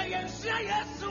Say yes, yes, yes,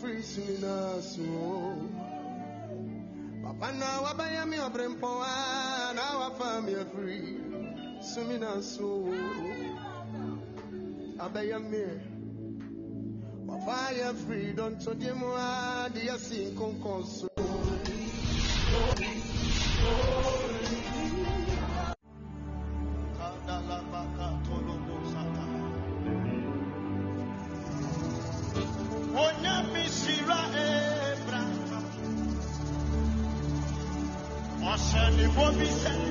free us, oh. Papa na I buy me a brempo, now I find me free, swimming us, oh. I buy me. Fire free, don't touch him, dear, sing, concourse. Oh, oh, oh. What we said.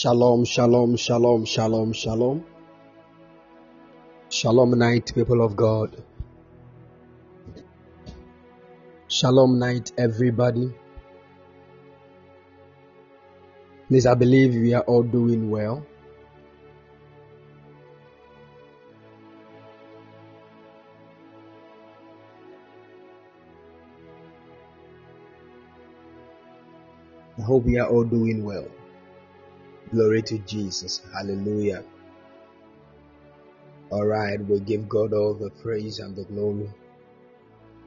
Shalom, shalom, shalom, shalom, shalom. Shalom night, people of God. Shalom night, everybody. Please, I believe we are all doing well. I hope we are all doing well. Glory to Jesus. Hallelujah. All right, we give God all the praise and the glory.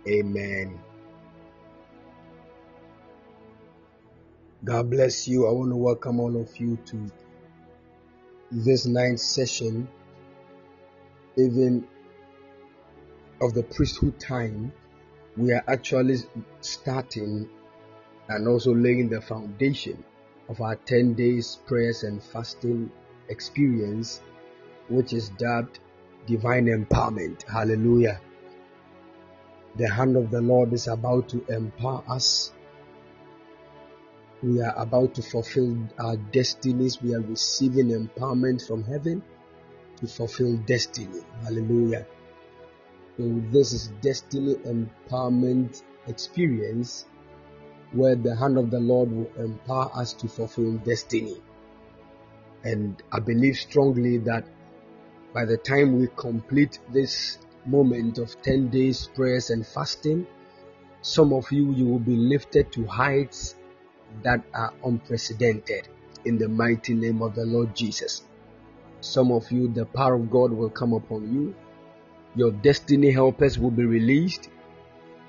Amen. God bless you. I want to welcome all of you to this ninth session, even of the priesthood time. We are actually starting and also laying the foundation of our 10 days prayers and fasting experience, which is dubbed divine empowerment. Hallelujah. The hand of the Lord is about to empower us. We are about to fulfill our destinies. We are receiving empowerment from heaven to fulfill destiny. Hallelujah. So this is destiny empowerment experience where the hand of the Lord will empower us to fulfill destiny. And I believe strongly that by the time we complete this moment of 10 days prayers and fasting. Some of you, you will be lifted to heights that are unprecedented in the mighty name of the Lord Jesus. Some of you, the power of God will come upon you. Your destiny helpers will be released.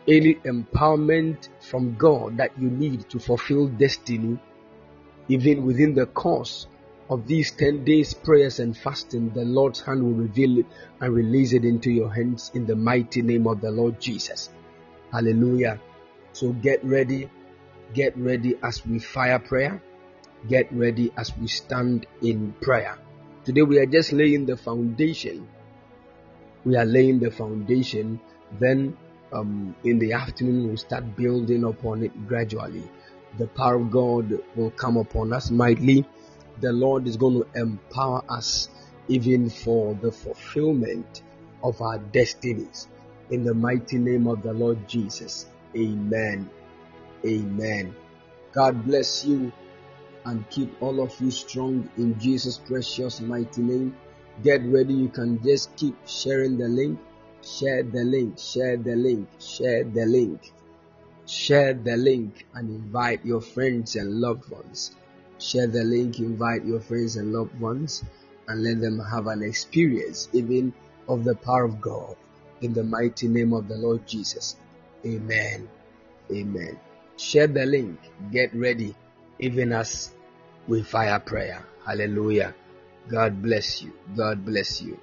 Any empowerment from God that you need to fulfill destiny, even within the course of these 10 days prayers and fasting, the Lord's hand will reveal it and release it into your hands in the mighty name of the Lord Jesus. Hallelujah. So get ready, get ready as we fire prayer, get ready as we stand in prayer. Today we are just laying the foundation. We are laying the foundation. Then um, in the afternoon we'll start building upon it gradually. The power of God will come upon us mightily the Lord is going to empower us even for the fulfillment of our destinies. In the mighty name of the Lord Jesus. Amen. Amen. God bless you and keep all of you strong in Jesus' precious mighty name. Get ready. You can just keep sharing the link. Share the link. Share the link. Share the link. Share the link and invite your friends and loved ones Share the link, invite your friends and loved ones, and let them have an experience even of the power of God in the mighty name of the Lord Jesus. Amen. Amen. Share the link. Get ready, even as we fire prayer. Hallelujah. God bless you. God bless you.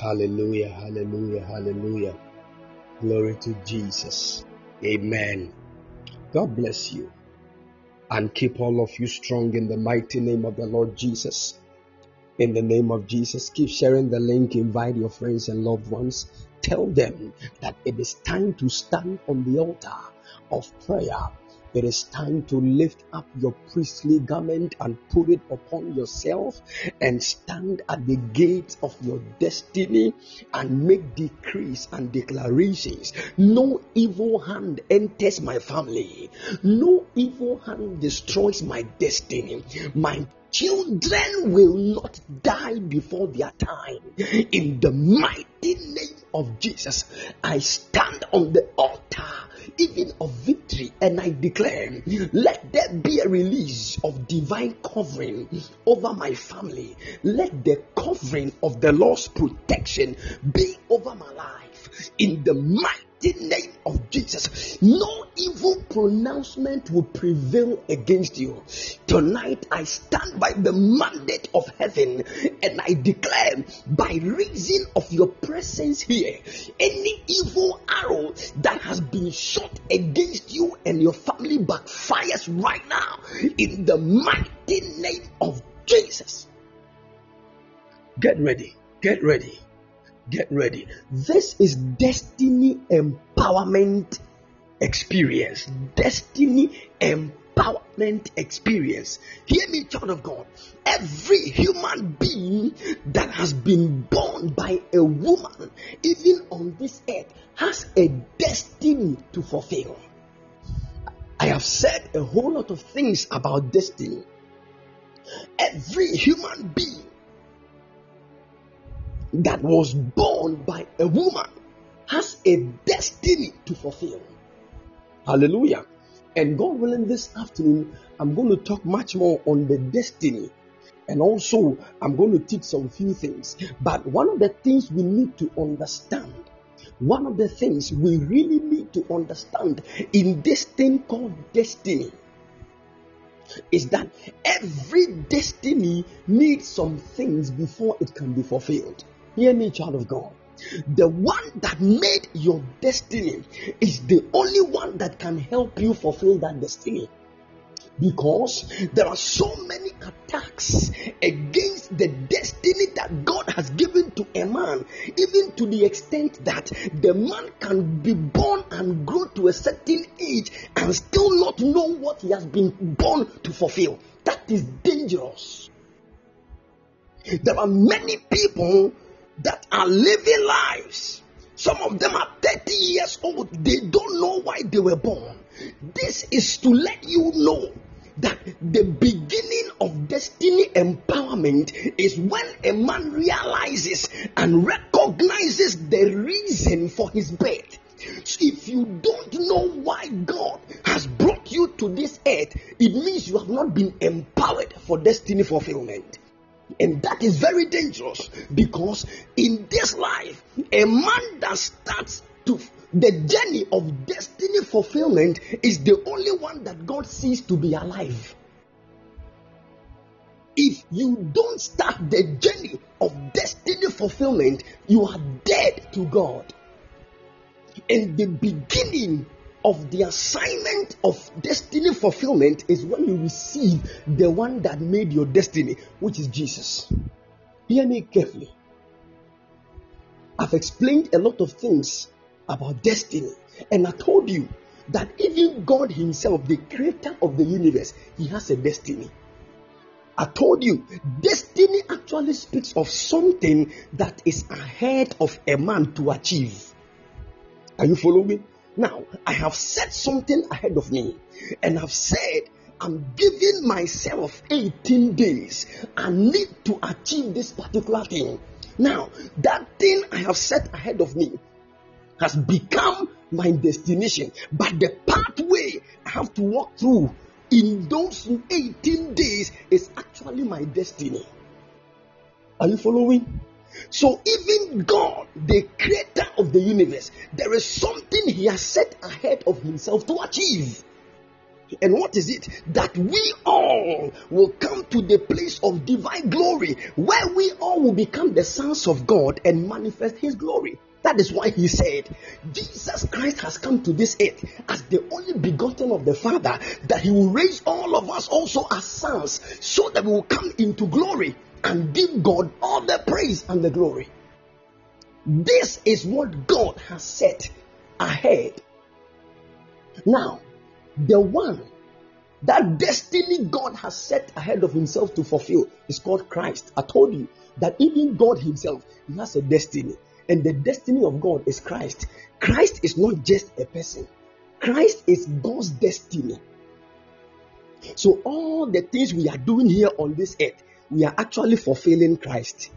Hallelujah, hallelujah, hallelujah. Glory to Jesus. Amen. God bless you and keep all of you strong in the mighty name of the Lord Jesus. In the name of Jesus, keep sharing the link, invite your friends and loved ones. Tell them that it is time to stand on the altar of prayer it is time to lift up your priestly garment and put it upon yourself and stand at the gate of your destiny and make decrees and declarations. No evil hand enters my family, no evil hand destroys my destiny. My children will not die before their time. In the mighty name of Jesus, I stand on the altar even of victory, and I declare, let there be a release of divine covering over my family. Let the covering of the Lord's protection be over my life in the mighty mighty name of Jesus, no evil pronouncement will prevail against you. Tonight, I stand by the mandate of heaven and I declare, by reason of your presence here, any evil arrow that has been shot against you and your family backfires right now in the mighty name of Jesus. Get ready, get ready Get ready. This is destiny empowerment experience. Destiny empowerment experience. Hear me, child of God. Every human being that has been born by a woman, even on this earth, has a destiny to fulfill. I have said a whole lot of things about destiny. Every human being that was born by a woman has a destiny to fulfill. Hallelujah. And God willing, this afternoon, I'm going to talk much more on the destiny. And also, I'm going to teach some few things. But one of the things we need to understand, one of the things we really need to understand in this thing called destiny is that every destiny needs some things before it can be fulfilled. Hear me, child of God. The one that made your destiny is the only one that can help you fulfill that destiny. Because there are so many attacks against the destiny that God has given to a man, even to the extent that the man can be born and grow to a certain age and still not know what he has been born to fulfill. That is dangerous. There are many people that are living lives. Some of them are 30 years old. They don't know why they were born. This is to let you know that the beginning of destiny empowerment is when a man realizes and recognizes the reason for his birth. So if you don't know why God has brought you to this earth, it means you have not been empowered for destiny fulfillment. And that is very dangerous because in this life, a man that starts to the journey of destiny fulfillment is the only one that God sees to be alive. If you don't start the journey of destiny fulfillment, you are dead to God. In the beginning of the assignment of destiny fulfillment is when you receive the one that made your destiny, which is Jesus. Hear me carefully. I've explained a lot of things about destiny, and I told you that even God Himself, the creator of the universe, He has a destiny. I told you, destiny actually speaks of something that is ahead of a man to achieve. Are you following me? Now, I have set something ahead of me, and I've said, I'm giving myself 18 days. I need to achieve this particular thing. Now, that thing I have set ahead of me has become my destination, but the pathway I have to walk through in those 18 days is actually my destiny. Are you following? So even God, the creator of the universe, there is something he has set ahead of himself to achieve. And what is it? That we all will come to the place of divine glory where we all will become the sons of God and manifest His glory. That is why He said, Jesus Christ has come to this earth as the only begotten of the Father, that He will raise all of us also as sons so that we will come into glory and give God all the praise and the glory. This is what God has set ahead. Now, the one that destiny God has set ahead of himself to fulfill is called Christ. I told you that even God himself he has a destiny, and the destiny of God is Christ. Christ is not just a person, Christ is God's destiny. So, all the things we are doing here on this earth, we are actually fulfilling Christ.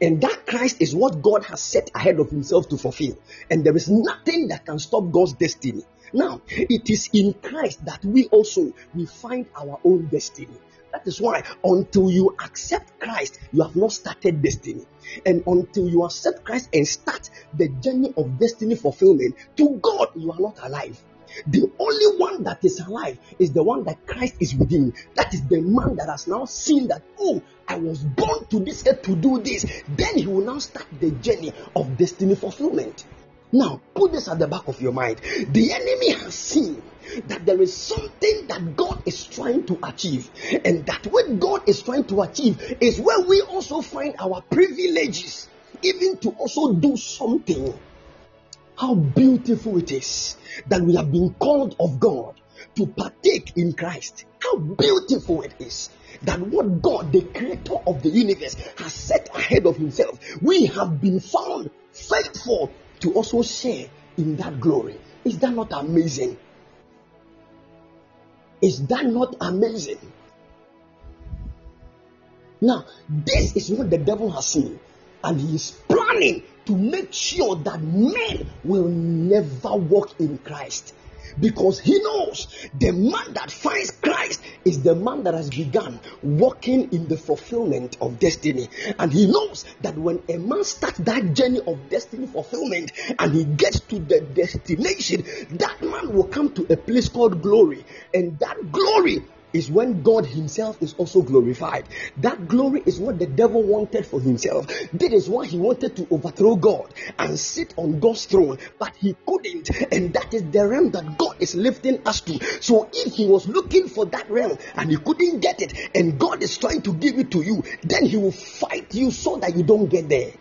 And that Christ is what God has set ahead of himself to fulfill. And there is nothing that can stop God's destiny. Now, it is in Christ that we also we find our own destiny. That is why until you accept Christ, you have not started destiny. And until you accept Christ and start the journey of destiny fulfillment, to God, you are not alive. The only one that is alive is the one that Christ is within. That is the man that has now seen that, oh, I was born to this earth to do this. Then he will now start the journey of destiny fulfillment. Now, put this at the back of your mind. The enemy has seen that there is something that God is trying to achieve, and that what God is trying to achieve is where we also find our privileges, even to also do something. How beautiful it is that we have been called of God to partake in Christ. How beautiful it is that what God, the creator of the universe, has set ahead of himself, we have been found faithful to also share in that glory. Is that not amazing? Is that not amazing? Now, this is what the devil has seen, and he is planning to make sure that men will never walk in Christ because he knows the man that finds Christ is the man that has begun walking in the fulfillment of destiny. And he knows that when a man starts that journey of destiny fulfillment and he gets to the destination, that man will come to a place called glory. And that glory is when God Himself is also glorified. That glory is what the devil wanted for himself. That is why he wanted to overthrow God and sit on God's throne, but he couldn't. And that is the realm that God is lifting us to. So if he was looking for that realm and he couldn't get it, and God is trying to give it to you, then he will fight you so that you don't get there.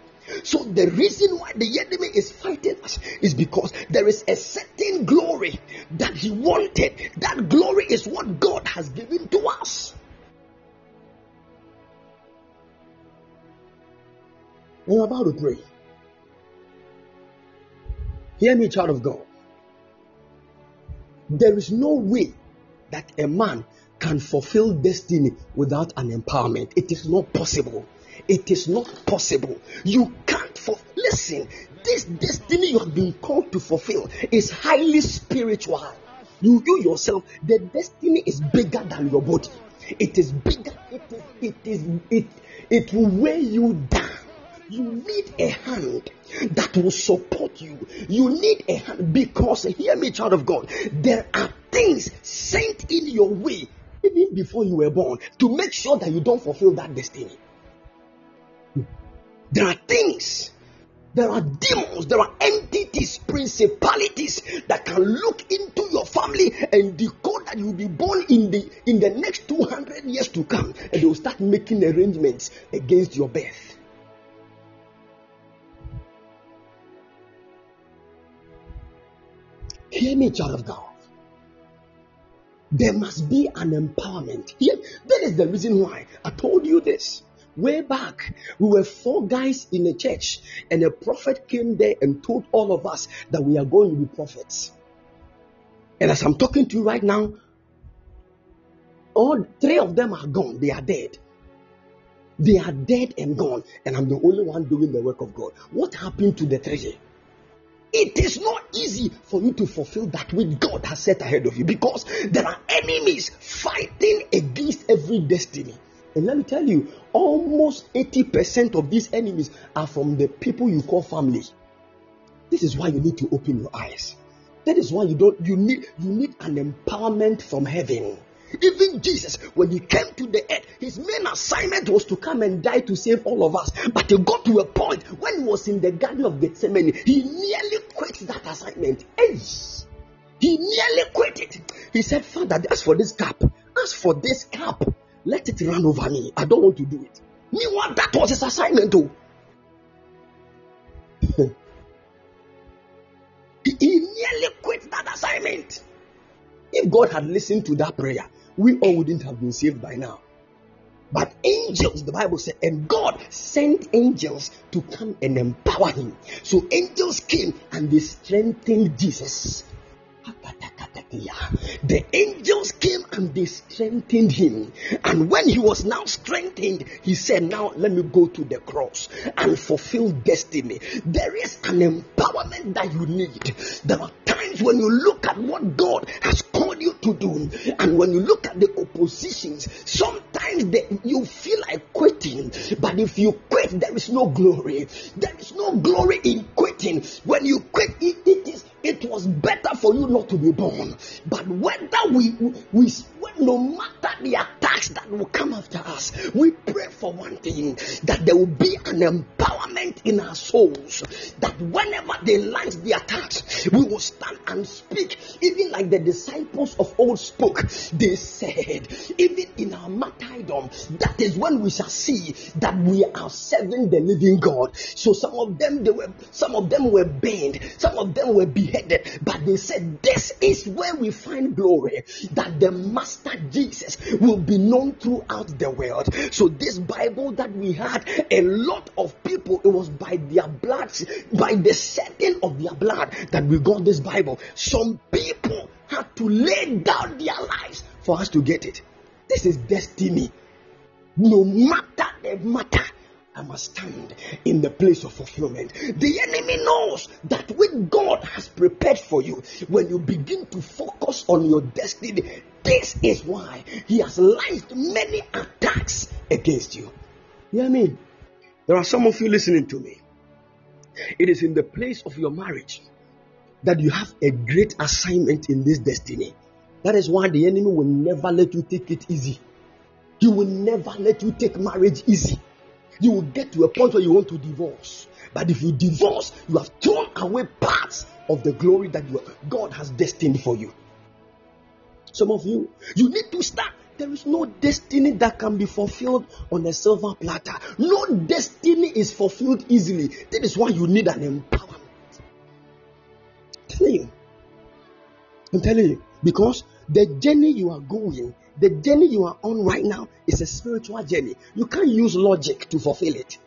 So the reason why the enemy is fighting us is because there is a certain glory that he wanted. That glory is what God has given to us. We're about to pray. Hear me, child of God. There is no way that a man can fulfill destiny without an empowerment. It is not possible. It is not possible. You can't for listen. This destiny you have been called to fulfill is highly spiritual. You, you yourself, the destiny is bigger than your body. It is bigger. It is. It is. It. It will weigh you down. You need a hand that will support you. You need a hand because hear me, child of God. There are things sent in your way even before you were born to make sure that you don't fulfill that destiny. There are things, there are demons, there are entities, principalities that can look into your family and decode that you'll be born in the in the next 200 years to come, and they will start making arrangements against your birth. Hear me, child of God. There must be an empowerment. Here, that is the reason why I told you this. Way back, we were four guys in a church, and a prophet came there and told all of us that we are going to be prophets. And as I'm talking to you right now, all three of them are gone, they are dead. They are dead and gone, and I'm the only one doing the work of God. What happened to the treasure? It is not easy for you to fulfill that which God has set ahead of you because there are enemies fighting against every destiny. And let me tell you, almost 80% of these enemies are from the people you call family. This is why you need to open your eyes. That is why you don't you need you need an empowerment from heaven. Even Jesus, when he came to the earth, his main assignment was to come and die to save all of us. But he got to a point when he was in the Garden of Gethsemane, he nearly quit that assignment. Hey, he nearly quit it. He said, Father, as for this cup, as for this cup, let it run over me. I don't want to do it. Meanwhile, that was his assignment, though. he nearly quit that assignment. If God had listened to that prayer, we all wouldn't have been saved by now. But angels, the Bible said, and God sent angels to come and empower him. So angels came and they strengthened Jesus. The angels came and they strengthened him. And when he was now strengthened, he said, Now let me go to the cross and fulfill destiny. There is an empowerment that you need. There are times when you look at what God has called you to do, and when you look at the oppositions, sometimes the, you feel like quitting. But if you quit, there is no glory. There is no glory in quitting. When you quit, it, it is it was better for you not to be born. But whether we, we no matter the attacks that will come after us, we pray for one thing that there will be an empowerment in our souls. That whenever they launch the attacks, we will stand and speak, even like the disciples of old spoke. They said, even in our martyrdom, that is when we shall see that we are serving the living God. So some of them they were some of them were burned, some of them were beheaded, but they said, This is where we find glory that the master Jesus will be known throughout the world. So, this Bible that we had, a lot of people, it was by their blood, by the shedding of their blood that we got this Bible. Some people had to lay down their lives for us to get it. This is destiny. No matter the matter, I must stand in the place of fulfillment. The enemy knows that what God has prepared for you, when you begin to focus on your destiny, this is why He has launched many attacks against you. You know what I mean? There are some of you listening to me. It is in the place of your marriage that you have a great assignment in this destiny. That is why the enemy will never let you take it easy. He will never let you take marriage easy you will get to a point where you want to divorce. But if you divorce, you have thrown away parts of the glory that you, God has destined for you. Some of you, you need to start. There is no destiny that can be fulfilled on a silver platter. No destiny is fulfilled easily. That is why you need an empowerment. I'm telling you. I'm telling you. Because the journey you are going the journey you are on right now is a spiritual journey. You can't use logic to fulfill it.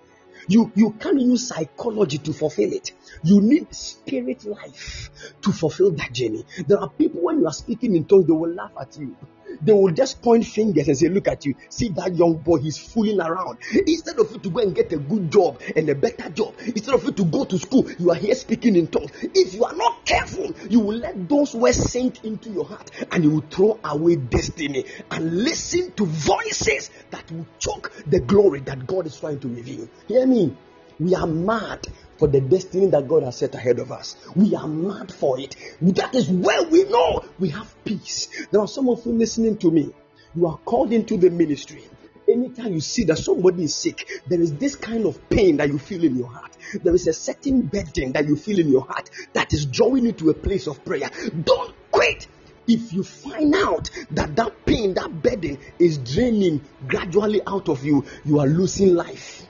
You, you can't use psychology to fulfill it. You need spirit life to fulfill that journey. There are people when you are speaking in tongues, they will laugh at you. They will just point fingers and say, Look at you. See that young boy, he's fooling around. Instead of you to go and get a good job and a better job, instead of you to go to school, you are here speaking in tongues. If you are not careful, you will let those words sink into your heart and you will throw away destiny and listen to voices that will choke the glory that God is trying to reveal. Hear me? We are mad for the destiny that God has set ahead of us. We are mad for it. That is where we know we have peace. There are some of you listening to me. You are called into the ministry. Anytime you see that somebody is sick, there is this kind of pain that you feel in your heart. There is a certain burden that you feel in your heart that is drawing you to a place of prayer. Don't quit if you find out that that pain, that burden is draining gradually out of you, you are losing life.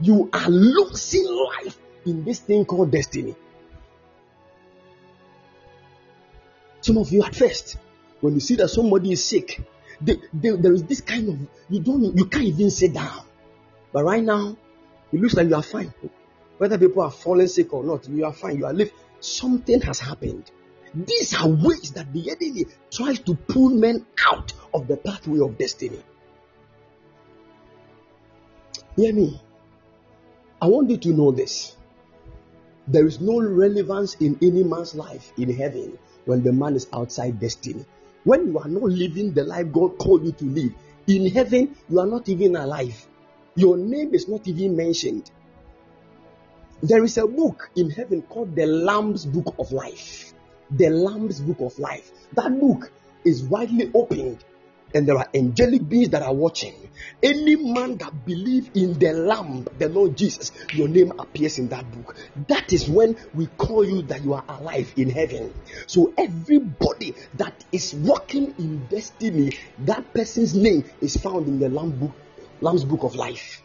You are losing life in this thing called destiny. Some of you at first, when you see that somebody is sick, they, they, there is this kind of you don't you can't even sit down. But right now, it looks like you are fine. Whether people are falling sick or not, you are fine. You are living. Something has happened. These are ways that the enemy tries to pull men out of the pathway of destiny. Hear me. I want you to know this. There is no relevance in any man's life in heaven when the man is outside destiny. When you are not living the life God called you to live, in heaven you are not even alive. Your name is not even mentioned. There is a book in heaven called the Lamb's Book of Life. the Lamb's book of life. That book is widely opened and there are angelic beings that are watching. Any man that believe in the Lamb, the Lord Jesus, your name appears in that book. That is when we call you that you are alive in heaven. So everybody that is walking in destiny, that person's name is found in the Lamb book, Lamb's book of life.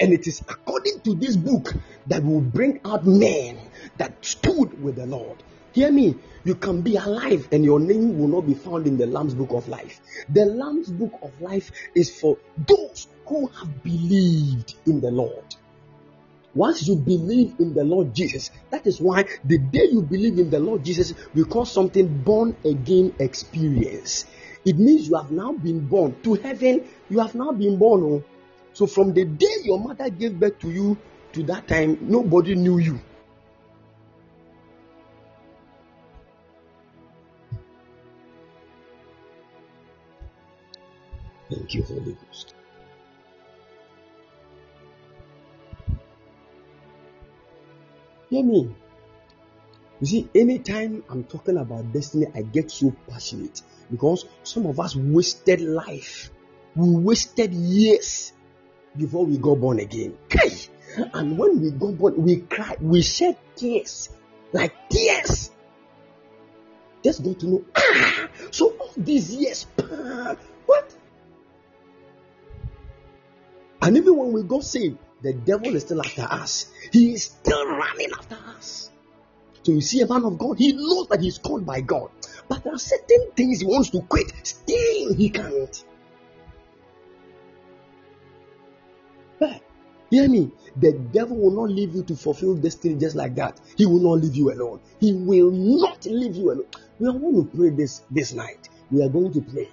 And it is according to this book that will bring out men that stood with the Lord. Hear me. You can be alive and your name will not be found in the Lamb's book of life. The Lamb's book of life is for those who have believed in the Lord. Once you believe in the Lord Jesus, that is why the day you believe in the Lord Jesus, we call something born again experience. It means you have now been born to heaven. You have now been born. Oh. So from the day your mother gave birth to you to that time, nobody knew you. Thank you, Holy Ghost. Hear me. You see, anytime I'm talking about destiny, I get so passionate because some of us wasted life. We wasted years before we got born again. And when we got born, we cried, we shed tears, like tears. Just going to know, ah, so all these years, And even when we got saved, the devil is still after us. He is still running after us. So you see, a man of God, he knows that he's called by God, but there are certain things he wants to quit. Still, he can't. But hear me, the devil will not leave you to fulfill destiny just like that. He will not leave you alone. He will not leave you alone. We are going to pray this this night. We are going to pray.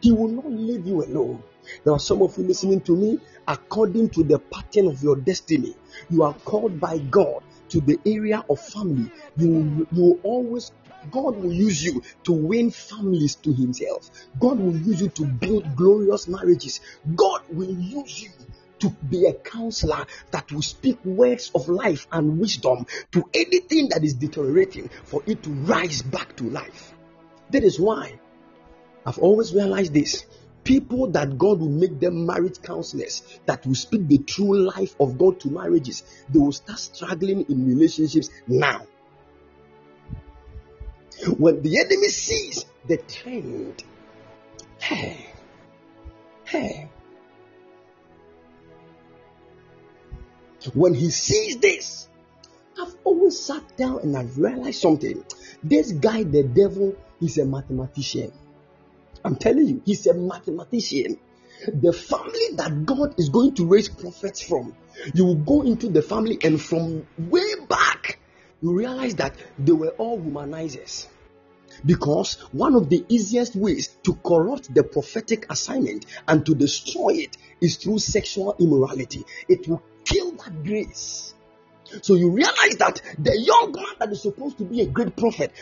He will not leave you alone. Are some of you listening to me according to the pattern of your destiny. You are called by God to the area of family. You, you always God will use you to win families to Himself. God will use you to build glorious marriages. God will use you to be a counselor that will speak words of life and wisdom to anything that is deteriorating for it to rise back to life. That is why I've always realized this people that God will make them marriage counselors that will speak the true life of God to marriages, they will start struggling in relationships now. When the enemy sees the trend, hey, hey, when he sees this, I've always sat down and I've realized something. This guy, the devil, is a mathematician. I'm telling you, he's a mathematician. The family that God is going to raise prophets from, you will go into the family, and from way back, you realize that they were all womanizers. Because one of the easiest ways to corrupt the prophetic assignment and to destroy it is through sexual immorality. It will kill that grace. So you realize that the young man that is supposed to be a great prophet,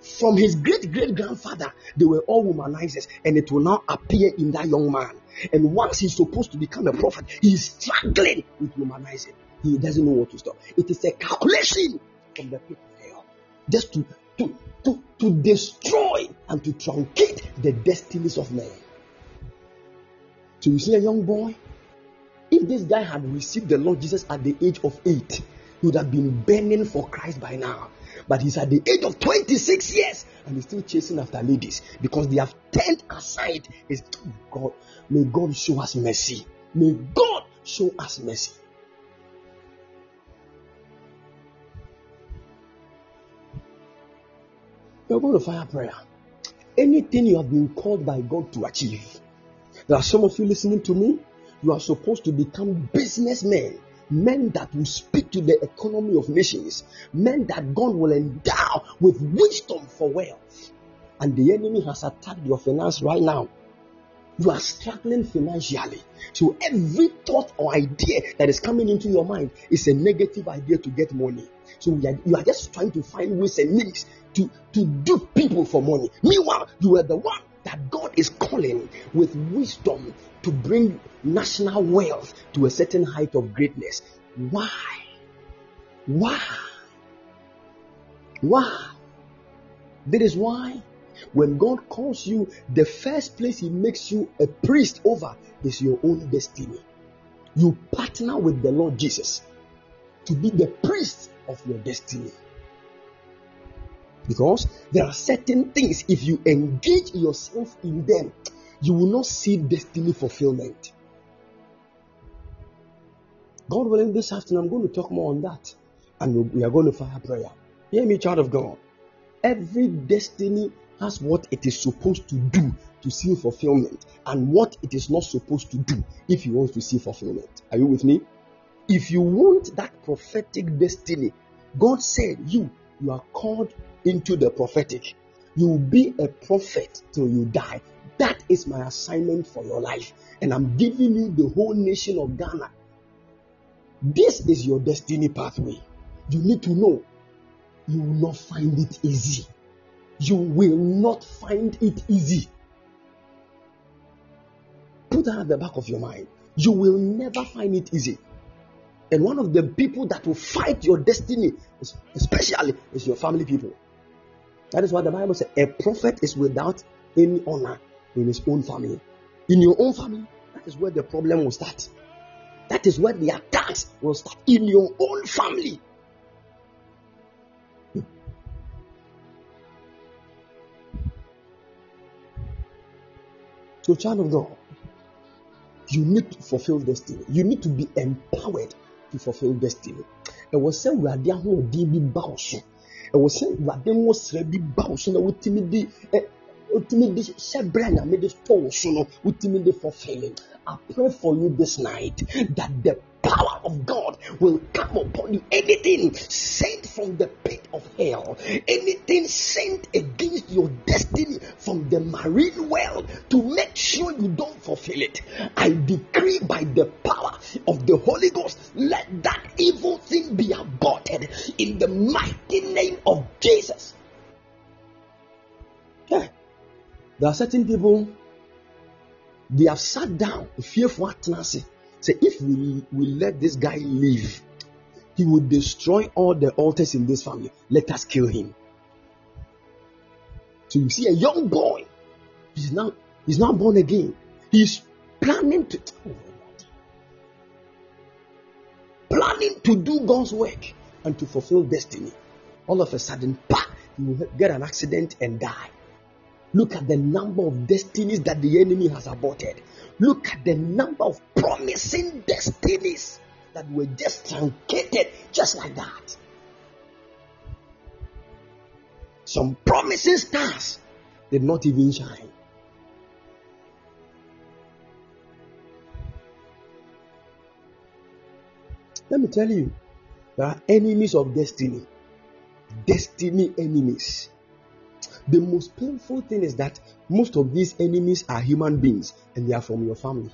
from his great great grandfather, they were all womanizers, and it will now appear in that young man. And once he's supposed to become a prophet, he's struggling with womanizing. He doesn't know what to stop. It is a calculation from the people hell, just to to to to destroy and to truncate the destinies of men. So you see a young boy. If this guy had received the Lord Jesus at the age of eight, would have been burning for Christ by now. But he's at the age of 26 years and he's still chasing after ladies because they have turned aside his God. May God show us mercy. May God show us mercy. We're going to fire prayer. Anything you have been called by God to achieve. There are some of you listening to me. You are supposed to become businessmen men that will speak to the economy of nations, men that God will endow with wisdom for wealth. And the enemy has attacked your finance right now. You are struggling financially. So every thought or idea that is coming into your mind is a negative idea to get money. So are, you are just trying to find ways and means to, to dupe people for money. Meanwhile, you are the one that God is calling with wisdom to bring national wealth to a certain height of greatness. Why? Why? Why? That is why when God calls you, the first place He makes you a priest over is your own destiny. You partner with the Lord Jesus to be the priest of your destiny. Because there are certain things, if you engage yourself in them, you will not see destiny fulfillment. God willing, this afternoon I'm going to talk more on that. And we are going to fire prayer. Hear me, child of God. Every destiny has what it is supposed to do to see fulfillment and what it is not supposed to do if you want to see fulfillment. Are you with me? If you want that prophetic destiny, God said, You, you are called into the prophetic. You will be a prophet till you die. That is my assignment for your life. And I'm giving you the whole nation of Ghana. This is your destiny pathway. You need to know you will not find it easy. You will not find it easy. Put that at the back of your mind. You will never find it easy. And one of the people that will fight your destiny, especially, is your family people. That is what the Bible says. A prophet is without any honor in his own family. In your own family, that is where the problem will start. That is where the attacks will start. In your own family. So, child of God, you need to fulfill destiny. You need to be empowered to fulfill destiny. ɛwɔ sɛ awurade ɛwɔ sɛ awurade nwosrɛ bi ba wo so na wotumi de ɛ wotumi de hyɛ brɛ nyame de tɔ wo so no wotumi de fulfilling I pray for you this night that the power of God will come upon you. Anything sent from the pit of hell, anything sent against your destiny from the marine world to make sure you don't fulfill it. I decree by the power of the Holy Ghost, let that evil thing be aborted in the mighty name of Jesus. Yeah. There are certain people they have sat down, fearful tenacity. Say, if we, we let this guy live, he will destroy all the altars in this family. Let us kill him. So you see a young boy, he's now he's now born again. He's planning to planning to do God's work and to fulfill destiny. All of a sudden, bah, he will get an accident and die. Look at the number of destinies that the enemy has aborted. Look at the number of promising destinies that were just truncated just like that. Some promising stars did not even shine. Let me tell you, there are enemies of destiny, destiny enemies. The most painful thing is that most of these enemies are human beings and they are from your family.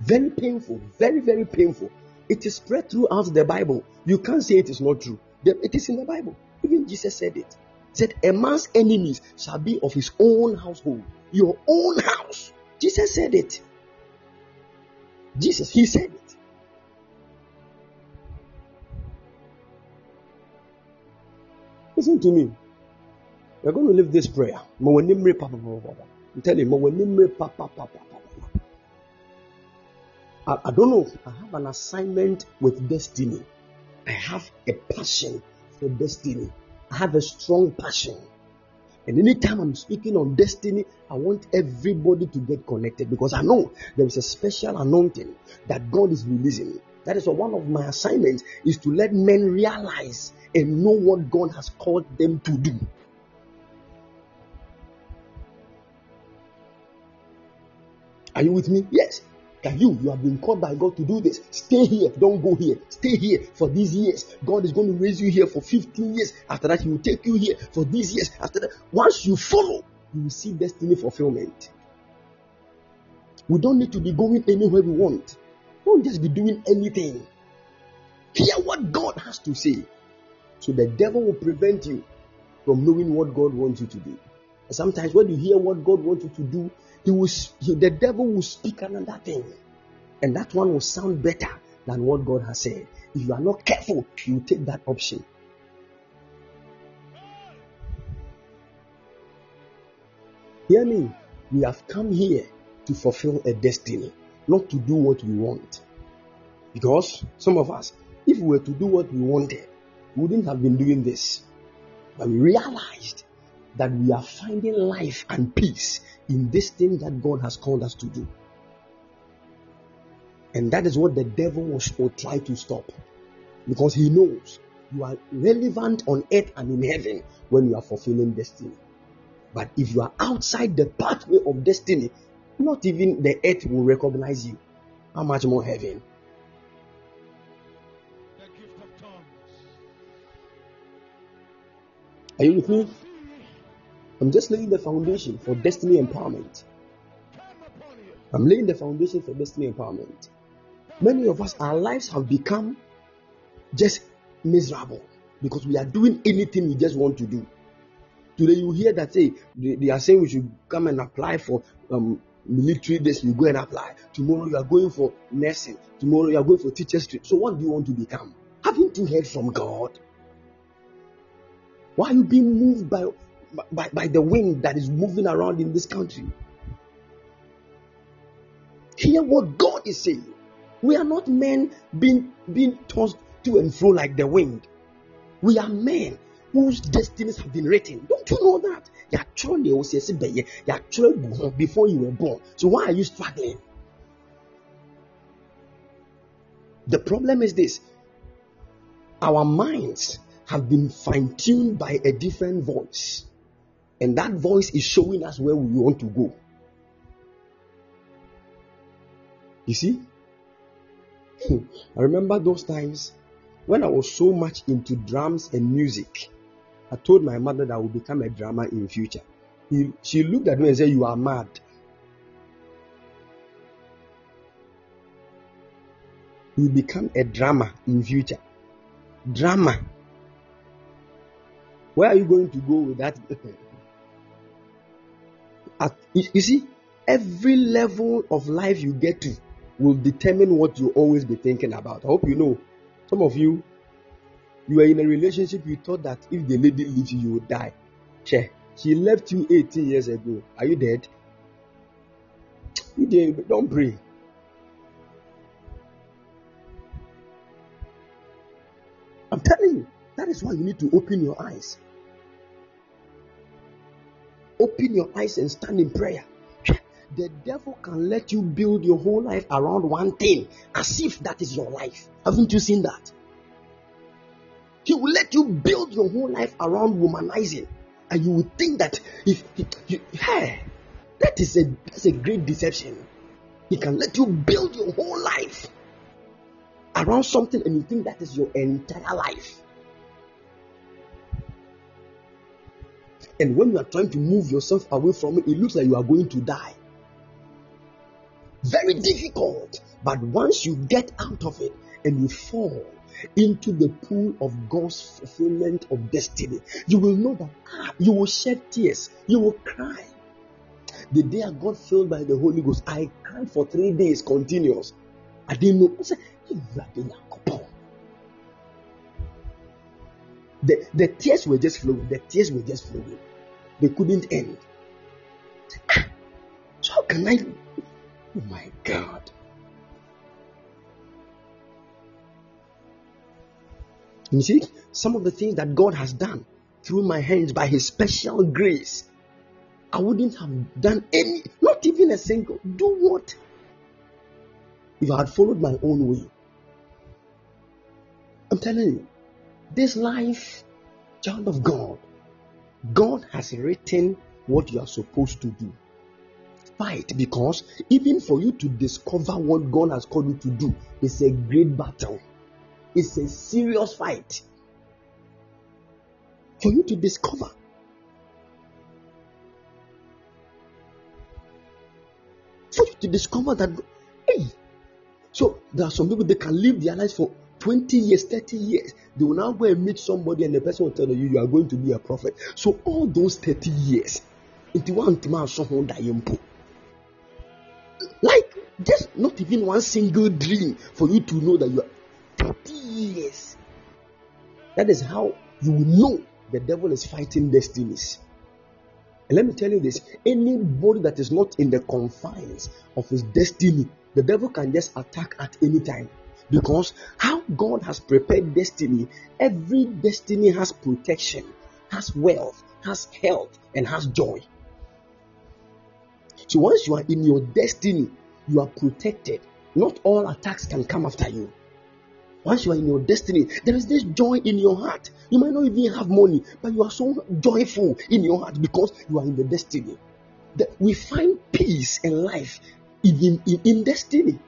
Very painful, very, very painful. It is spread throughout the Bible. You can't say it is not true. It is in the Bible. Even Jesus said it. He said, A man's enemies shall be of his own household. Your own house. Jesus said it. Jesus, he said it. Listen to me. We're going to leave this prayer. I'm telling you, I, don't know. I have an assignment with destiny. I have a passion for destiny. I have a strong passion. And anytime I'm speaking on destiny, I want everybody to get connected because I know there is a special anointing that God is releasing. That is one of my assignments is to let men realize and know what God has called them to do. Are you with me? Yes. Can you? You have been called by God to do this. Stay here. Don't go here. Stay here for these years. God is going to raise you here for 15 years. After that, He will take you here for these years. After that, once you follow, you will see destiny fulfillment. We don't need to be going anywhere we want. We don't just be doing anything. Hear what God has to say. So the devil will prevent you from knowing what God wants you to do. Sometimes when you hear what God wants you to do, he will, he, the devil will speak another thing. And that one will sound better than what God has said. If you are not careful, you take that option. Hear me. We have come here to fulfill a destiny, not to do what we want. Because some of us, if we were to do what we wanted, wouldn't have been doing this. But we realized that we are finding life and peace in this thing that God has called us to do. And that is what the devil will, will try to stop. Because he knows you are relevant on earth and in heaven when you are fulfilling destiny. But if you are outside the pathway of destiny, not even the earth will recognize you. How much more heaven? Are you with me? I'm just laying the foundation for destiny empowerment. I'm laying the foundation for destiny empowerment. Many of us, our lives have become just miserable because we are doing anything we just want to do. Today, you hear that say they, are saying we should come and apply for um, military this, you go and apply. Tomorrow you are going for nursing. Tomorrow you are going for teachers. So what do you want to become? Haven't you heard from God? Why are you being moved by, by, by the wind that is moving around in this country? Hear what God is saying. We are not men being, being tossed to and fro like the wind. We are men whose destinies have been written. Don't you know that? You're before you were born. So why are you struggling? The problem is this our minds have been fine tuned by a different voice, and that voice is showing us where we want to go. You see? I remember those times when I was so much into drums and music. I told my mother that I would become a drummer in future. He, she looked at me and said, You are mad. You become a drummer in future. Drama. Where are you going to go with that? At, you see, every level of life you get to will determine what you always be thinking about. I hope you know. Some of you, you were in a relationship, you thought that if the lady leaves you, you would die. Che, she left you 18 years ago. Are you dead? You did, don't pray. I'm telling you, that is why you need to open your eyes. Open your eyes and stand in prayer. The devil can let you build your whole life around one thing as if that is your life. Haven't you seen that? He will let you build your whole life around womanizing, and you will think that if you, hey, that is a that's a great deception. He can let you build your whole life around something, and you think that is your entire life. And when you are trying to move yourself away from it, it looks like you are going to die. Very difficult. But once you get out of it and you fall into the pool of God's fulfillment of destiny, you will know that ah, you will shed tears, you will cry. The day I got filled by the Holy Ghost, I cried for three days continuous. I didn't know. I said, the, the tears were just flowing. The tears were just flowing. They couldn't end. So how can I Oh my God. You see, some of the things that God has done through my hands by His special grace, I wouldn't have done any, not even a single. Do what? If I had followed my own way. I'm telling you, this life, child of God, God has written what you are supposed to do fight because even for you to discover what God has called you to do, it's a great battle. It's a serious fight. For you to discover. For you to discover that, hey, so there are some people they can live their lives for 20 years, 30 years. They will now go and meet somebody, and the person will tell you, You are going to be a prophet. So, all those 30 years, it won't Like just not even one single dream for you to know that you are 30 years. That is how you will know the devil is fighting destinies. And let me tell you this anybody that is not in the confines of his destiny, the devil can just attack at any time. Because how God has prepared destiny, every destiny has protection, has wealth, has health, and has joy. So once you are in your destiny, you are protected. Not all attacks can come after you. Once you are in your destiny, there is this joy in your heart. You might not even have money, but you are so joyful in your heart because you are in the destiny. That we find peace and life in, in, in destiny.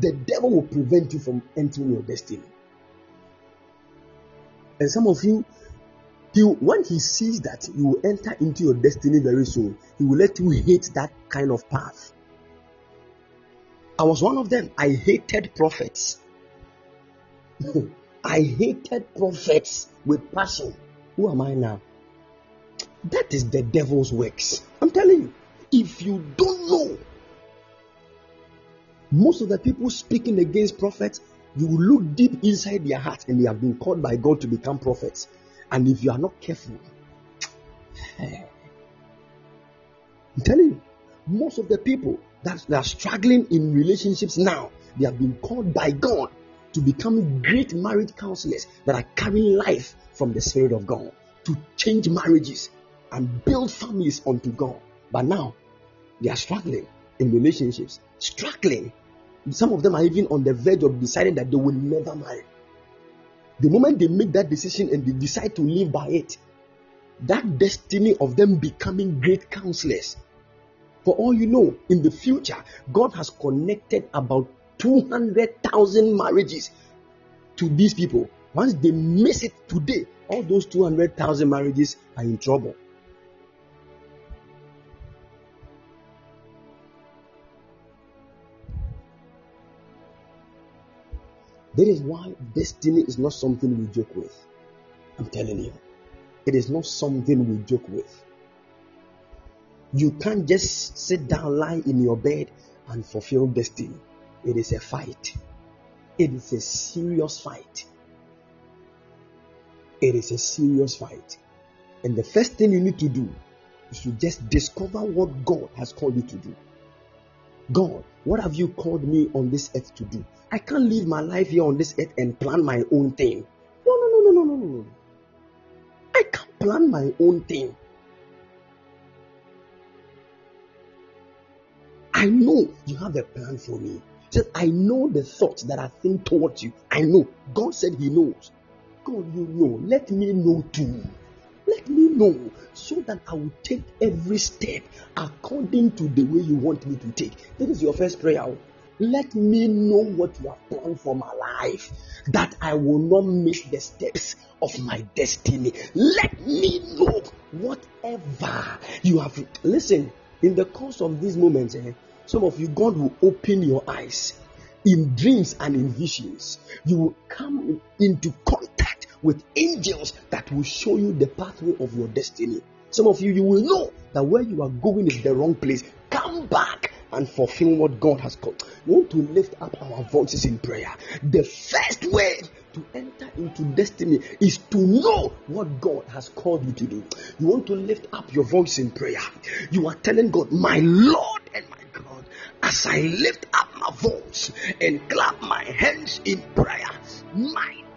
The devil will prevent you from entering your destiny. And some of you, he, when he sees that you will enter into your destiny very soon, he will let you hate that kind of path. I was one of them. I hated prophets. I hated prophets with passion. Who am I now? That is the devil's works. I'm telling you. If you don't know, most of the people speaking against prophets, you will look deep inside their heart and they have been called by God to become prophets. And if you are not careful, I'm telling you, most of the people that they are struggling in relationships now, they have been called by God to become great marriage counselors that are carrying life from the Spirit of God to change marriages and build families unto God. But now they are struggling in relationships, struggling. Some of them are even on the verge of deciding that they will never marry. The moment they make that decision and they decide to live by it, that destiny of them becoming great counselors for all you know, in the future, God has connected about 200,000 marriages to these people. Once they miss it today, all those 200,000 marriages are in trouble. That is why destiny is not something we joke with. I'm telling you, it is not something we joke with. You can't just sit down, lie in your bed, and fulfill destiny. It is a fight. It is a serious fight. It is a serious fight. And the first thing you need to do is to just discover what God has called you to do. God, what have you called me on this earth to do? I can't live my life here on this earth and plan my own thing. No, no, no, no, no, no, no. I can't plan my own thing. I know you have a plan for me. Said, I know the thoughts that I think towards you. I know. God said He knows. God, you know. Let me know too. Let me know so that I will take every step according to the way you want me to take. This is your first prayer. Let me know what you have planned for my life, that I will not miss the steps of my destiny. Let me know whatever you have. Listen, in the course of these moments, eh, some of you, God will open your eyes in dreams and in visions. You will come into contact with angels that will show you the pathway of your destiny. Some of you, you will know that where you are going is the wrong place. Come back and fulfill what God has called. We want to lift up our voices in prayer. The first way to enter into destiny is to know what God has called you to do. You want to lift up your voice in prayer. You are telling God, My Lord and my God, as I lift up my voice and clap my hands in prayer.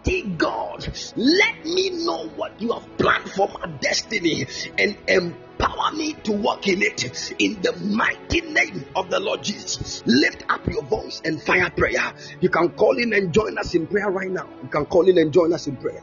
Mighty God, let me know what you have planned for my destiny and empower me to walk in it in the mighty name of the Lord Jesus. Lift up your voice and fire prayer. You can call in and join us in prayer right now. You can call in and join us in prayer.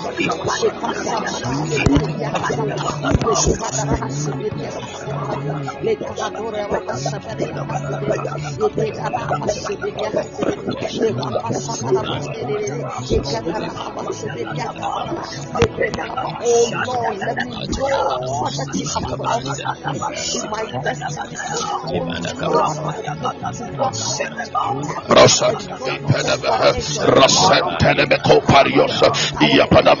Rapaya la da shalaba da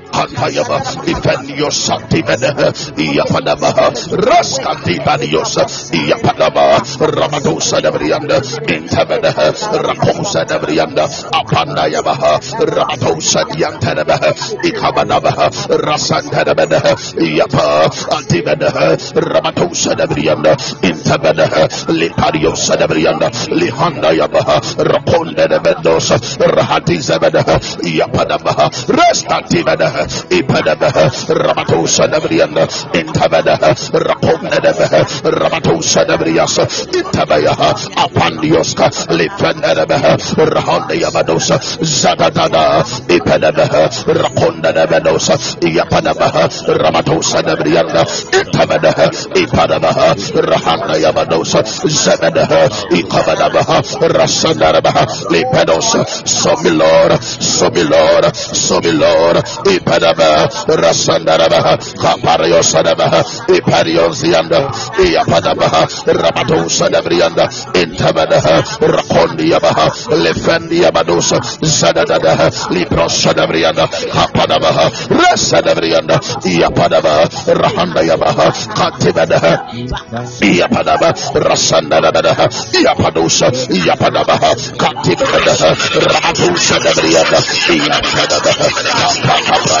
go that you have promised in my destiny. Rasa Pedabaha Rasan Tenebeko Parios Iapadabaha Rasin Tenebedos Kadiabaha Iapadianda Rasan Tenebedos Ipedabaha Rabados Katian Tenebaha Iapados Tenebrianda Rakantayaba Ifendios Santimedeha Iapadabaha Raskati Badios Iapadaba Rabados Tenebrianda Intemedeha Rakosa Tenebrianda Apandayabaha Rabados Tenebrianda Ikabanabaha Rasantanabaha Yapa Antibanaha Ramatosa Dabrianda Intabanaha Lipario Sadabrianda Lihanda Yabaha Raponda Mendoza Rahati Zabanaha Yapanabaha Restatibanaha Ipanabaha Ramatosa Dabrianda Intabanaha Raponda Nabaha Ramatosa Dabriasa Intabayaha Apandioska Lipanabaha Rahanda Yabadosa Zadadada Ipanabaha Rakonda Nebedosa, Yapanabaha, Ramatosa Nebrianda, Itabadaha, Ipadabaha, Rahanda Yabadosa, Zebadaha, Ikabadabaha, Rasandarabaha, Lipedosa, Somi Lord, Somi Lord, Ipadaba, Rasandarabaha, Kaparayosadabaha, Iparionzianda, Yapadabaha, Ramatosa Nebrianda, Intabadaha, Rakondi Yabaha, Lefendi Yabadosa, Zadadaha, Liprosa Nebrianda, Kapadabaha, Rasadabrianda, Yapadaba, Rahanda Yabaha, Katibadaha, Yapadaba, Rasandadabaha, Yapadosa, Yapadabaha, Katibadaha, Ratusha Dabrianda, Yapadabaha, Kakabrasa,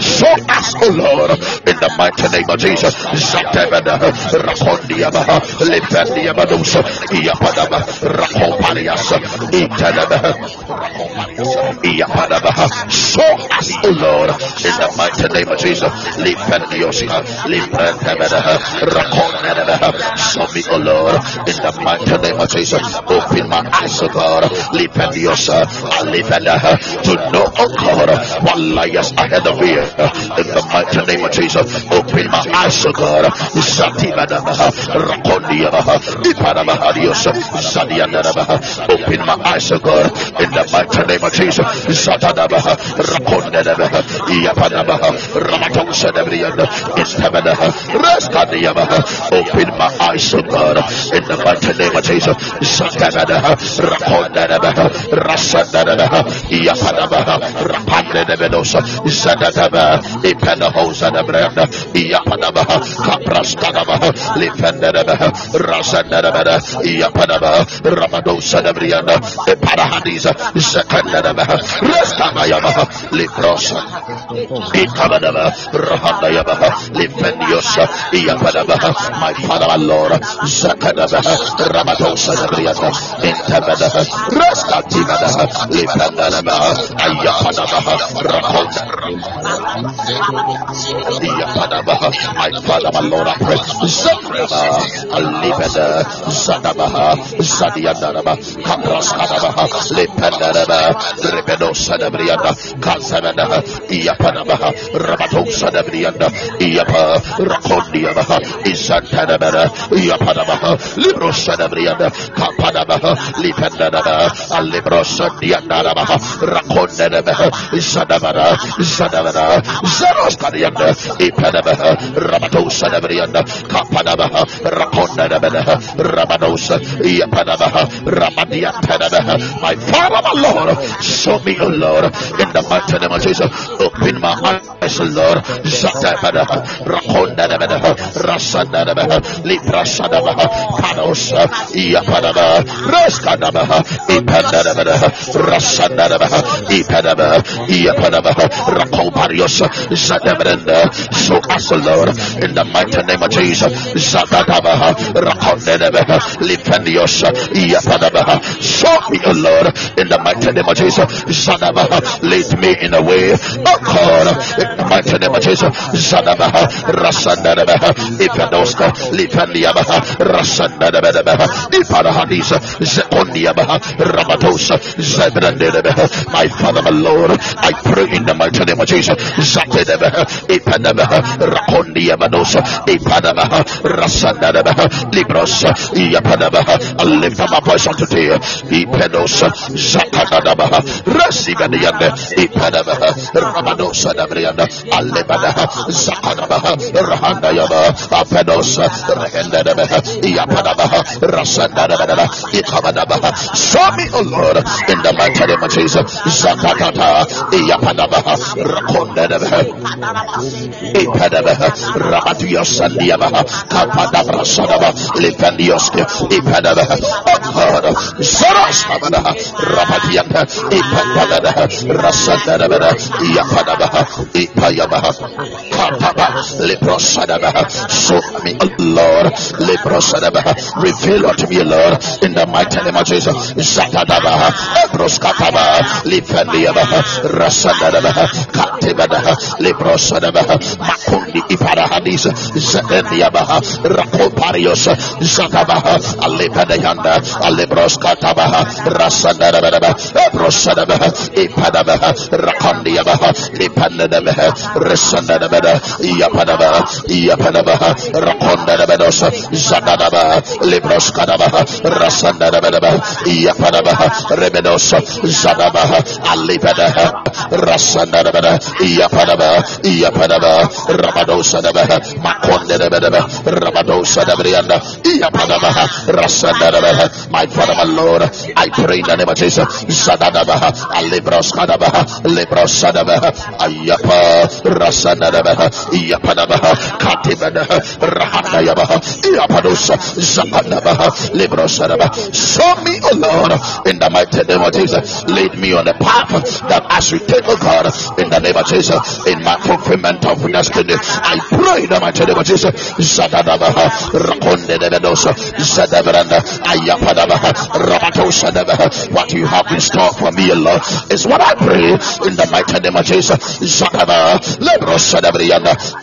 Show us, O Lord, in the mighty name of Jesus. Zatebada, Rakondiabaha, Lipandiabadus, Iapadaba, Rakopalias, Itadabaha, Iapadabaha. Show us, O Lord, in the mighty name of Jesus. Rakonadabaha. Show me, O Lord, in the mighty name of Jesus. Open my eyes, O God. Lipandiosa, Alipadaha, to know, O God, what lies ahead of me. In the mighty name of Jesus. Open my eyes, O God. Open my eyes, O God, in the mighty name of Jesus. Zatadabaha, Rakondabaha, Yapadabaha, Ramatonsa Debrianda, Istabadaha, Reskadiabaha. Open my eyes, O God, in the mighty name of Jesus. Zatadabaha, Rakondabaha, Rasadabaha, Yapadabaha, Rapandabaha, Zadadabaha, Ipadahosa Debrianda, Yapadabaha, Kapraskadabaha, Lifendadabaha, Rasandadabaha, Yapadabaha, Ramadosa Debrianda, Eparahadisa, Zakandaba, Rastabayaba, Liprosa, Ikabadaba, Rahandayaba, Lipendios, Iyapadaba, my father, Lord, Zakadaba, Ramatosa, Briata, Intabada, Rastativada, Lipandaba, Ayapadaba, Rakonda, Iyapadaba, my father, Lord, I pray, Zakadaba, Alibada, Zadabaha, Zadiandaraba, Kapraskadaba, Lipandaraba, Rebedosa, Briata, Kazabada, Iyapadaba, Ramatosa, Briata, Iyapa, Rakondiaba, Isantanabara, Iyapadaba, Librosa, Briata, Kapadaba, Lipandaba, Alibrosa, Diandaraba, Rakondaba, Zadabara, Zadabara, Zaroskadianda, Ipadaba, Ramatosa, Briata, Kapadaba, Rakondaba, Rabadosa, Iyapadaba, Ramadia Padaba, my Father, my Lord, show me, O Lord, in the mighty name of Jesus, open my eyes, Lord, Zatabada, Rakondaba, Rasadaba, Liprasadaba, Padosa, Iyapadaba, Raskadaba, Ipadaba, Rasadaba, Ipadaba, Iyapadaba, Rakoparios, Zadabrenda, show us, Lord, in the mighty name of Jesus, Zakadaba, Rakondaba, Lipandios, Iyapadaba, show me, O Lord, in the mighty name of Jesus, Zadaba, lead me in a way, oh God, in the mighty name of Jesus, Zadaba, My Father, my Lord, I pray in the mighty name of Jesus, Zatedaba, Ipanaba, Rakondiabadosa, Ipadaba, Rasanadaba, Libros, Yapadaba, I lift up my voice unto thee, Ipedos, Zakadaba, Rasibadianda, Ipadaba, Ramadosa, Dabrianda, Alebada, Zakadaba, Rahandayaba, Apedos, Rehendadaba, Yapadaba, show me, O Lord, in the mighty name of Jesus, Zakatata, Yapadaba, Rakondadaba, Ipadaba, Rabatios, and Diaba, Kapadabra, Sadaba, Lipandios, Ipadaba, God, Saras, Rabatianda, Ipadaba, Rasadaba, Yapadaba, Ipayaba, Kapaba, Leprosadaba, show me, Lord, Leprosadaba, reveal unto me, Lord, in the mighty name of Jesus, Zakadaba, Ebroskataba, Lipandiaba, Rasadaba, Katibada, Leprosadaba, Makundi Iparahadis, Zadendiaba, Rakoparios, Zakaba, Alepadayanda, Alebroskataba, Rasadaba, Ebrosadaba, Ipadaba, Rakandiaba, Lipanadaba, Resanadaba, Yapadaba, Yapadaba, Rakondadabados, Zadadaba, Libroskadaba, Rasanadaba, Yapadaba, Rebedos, Zadaba, Alibada, Rasanadaba, Yapadaba, Yapadaba, Rabadosadaba, Makondadaba, Rabadosadaba, Yapadaba, Rasanadaba, my Father, my Lord, I pray in the name of Jesus, Zadadaba, Alibroskadaba, Librosadaba, Ayapa, Rasanadaba, Show me, O Lord, in the mighty name of Jesus. Lead me on the path that I should take, O God, in the name of Jesus, in my fulfillment of destiny. I pray in the mighty name of Jesus. Zadadaba, Rakonde de Bedosa, Zadabranda, Ayapadaba, Ramatosadaba. What you have in store for me, O Lord, is what I pray in the mighty name of Jesus. Zadaba,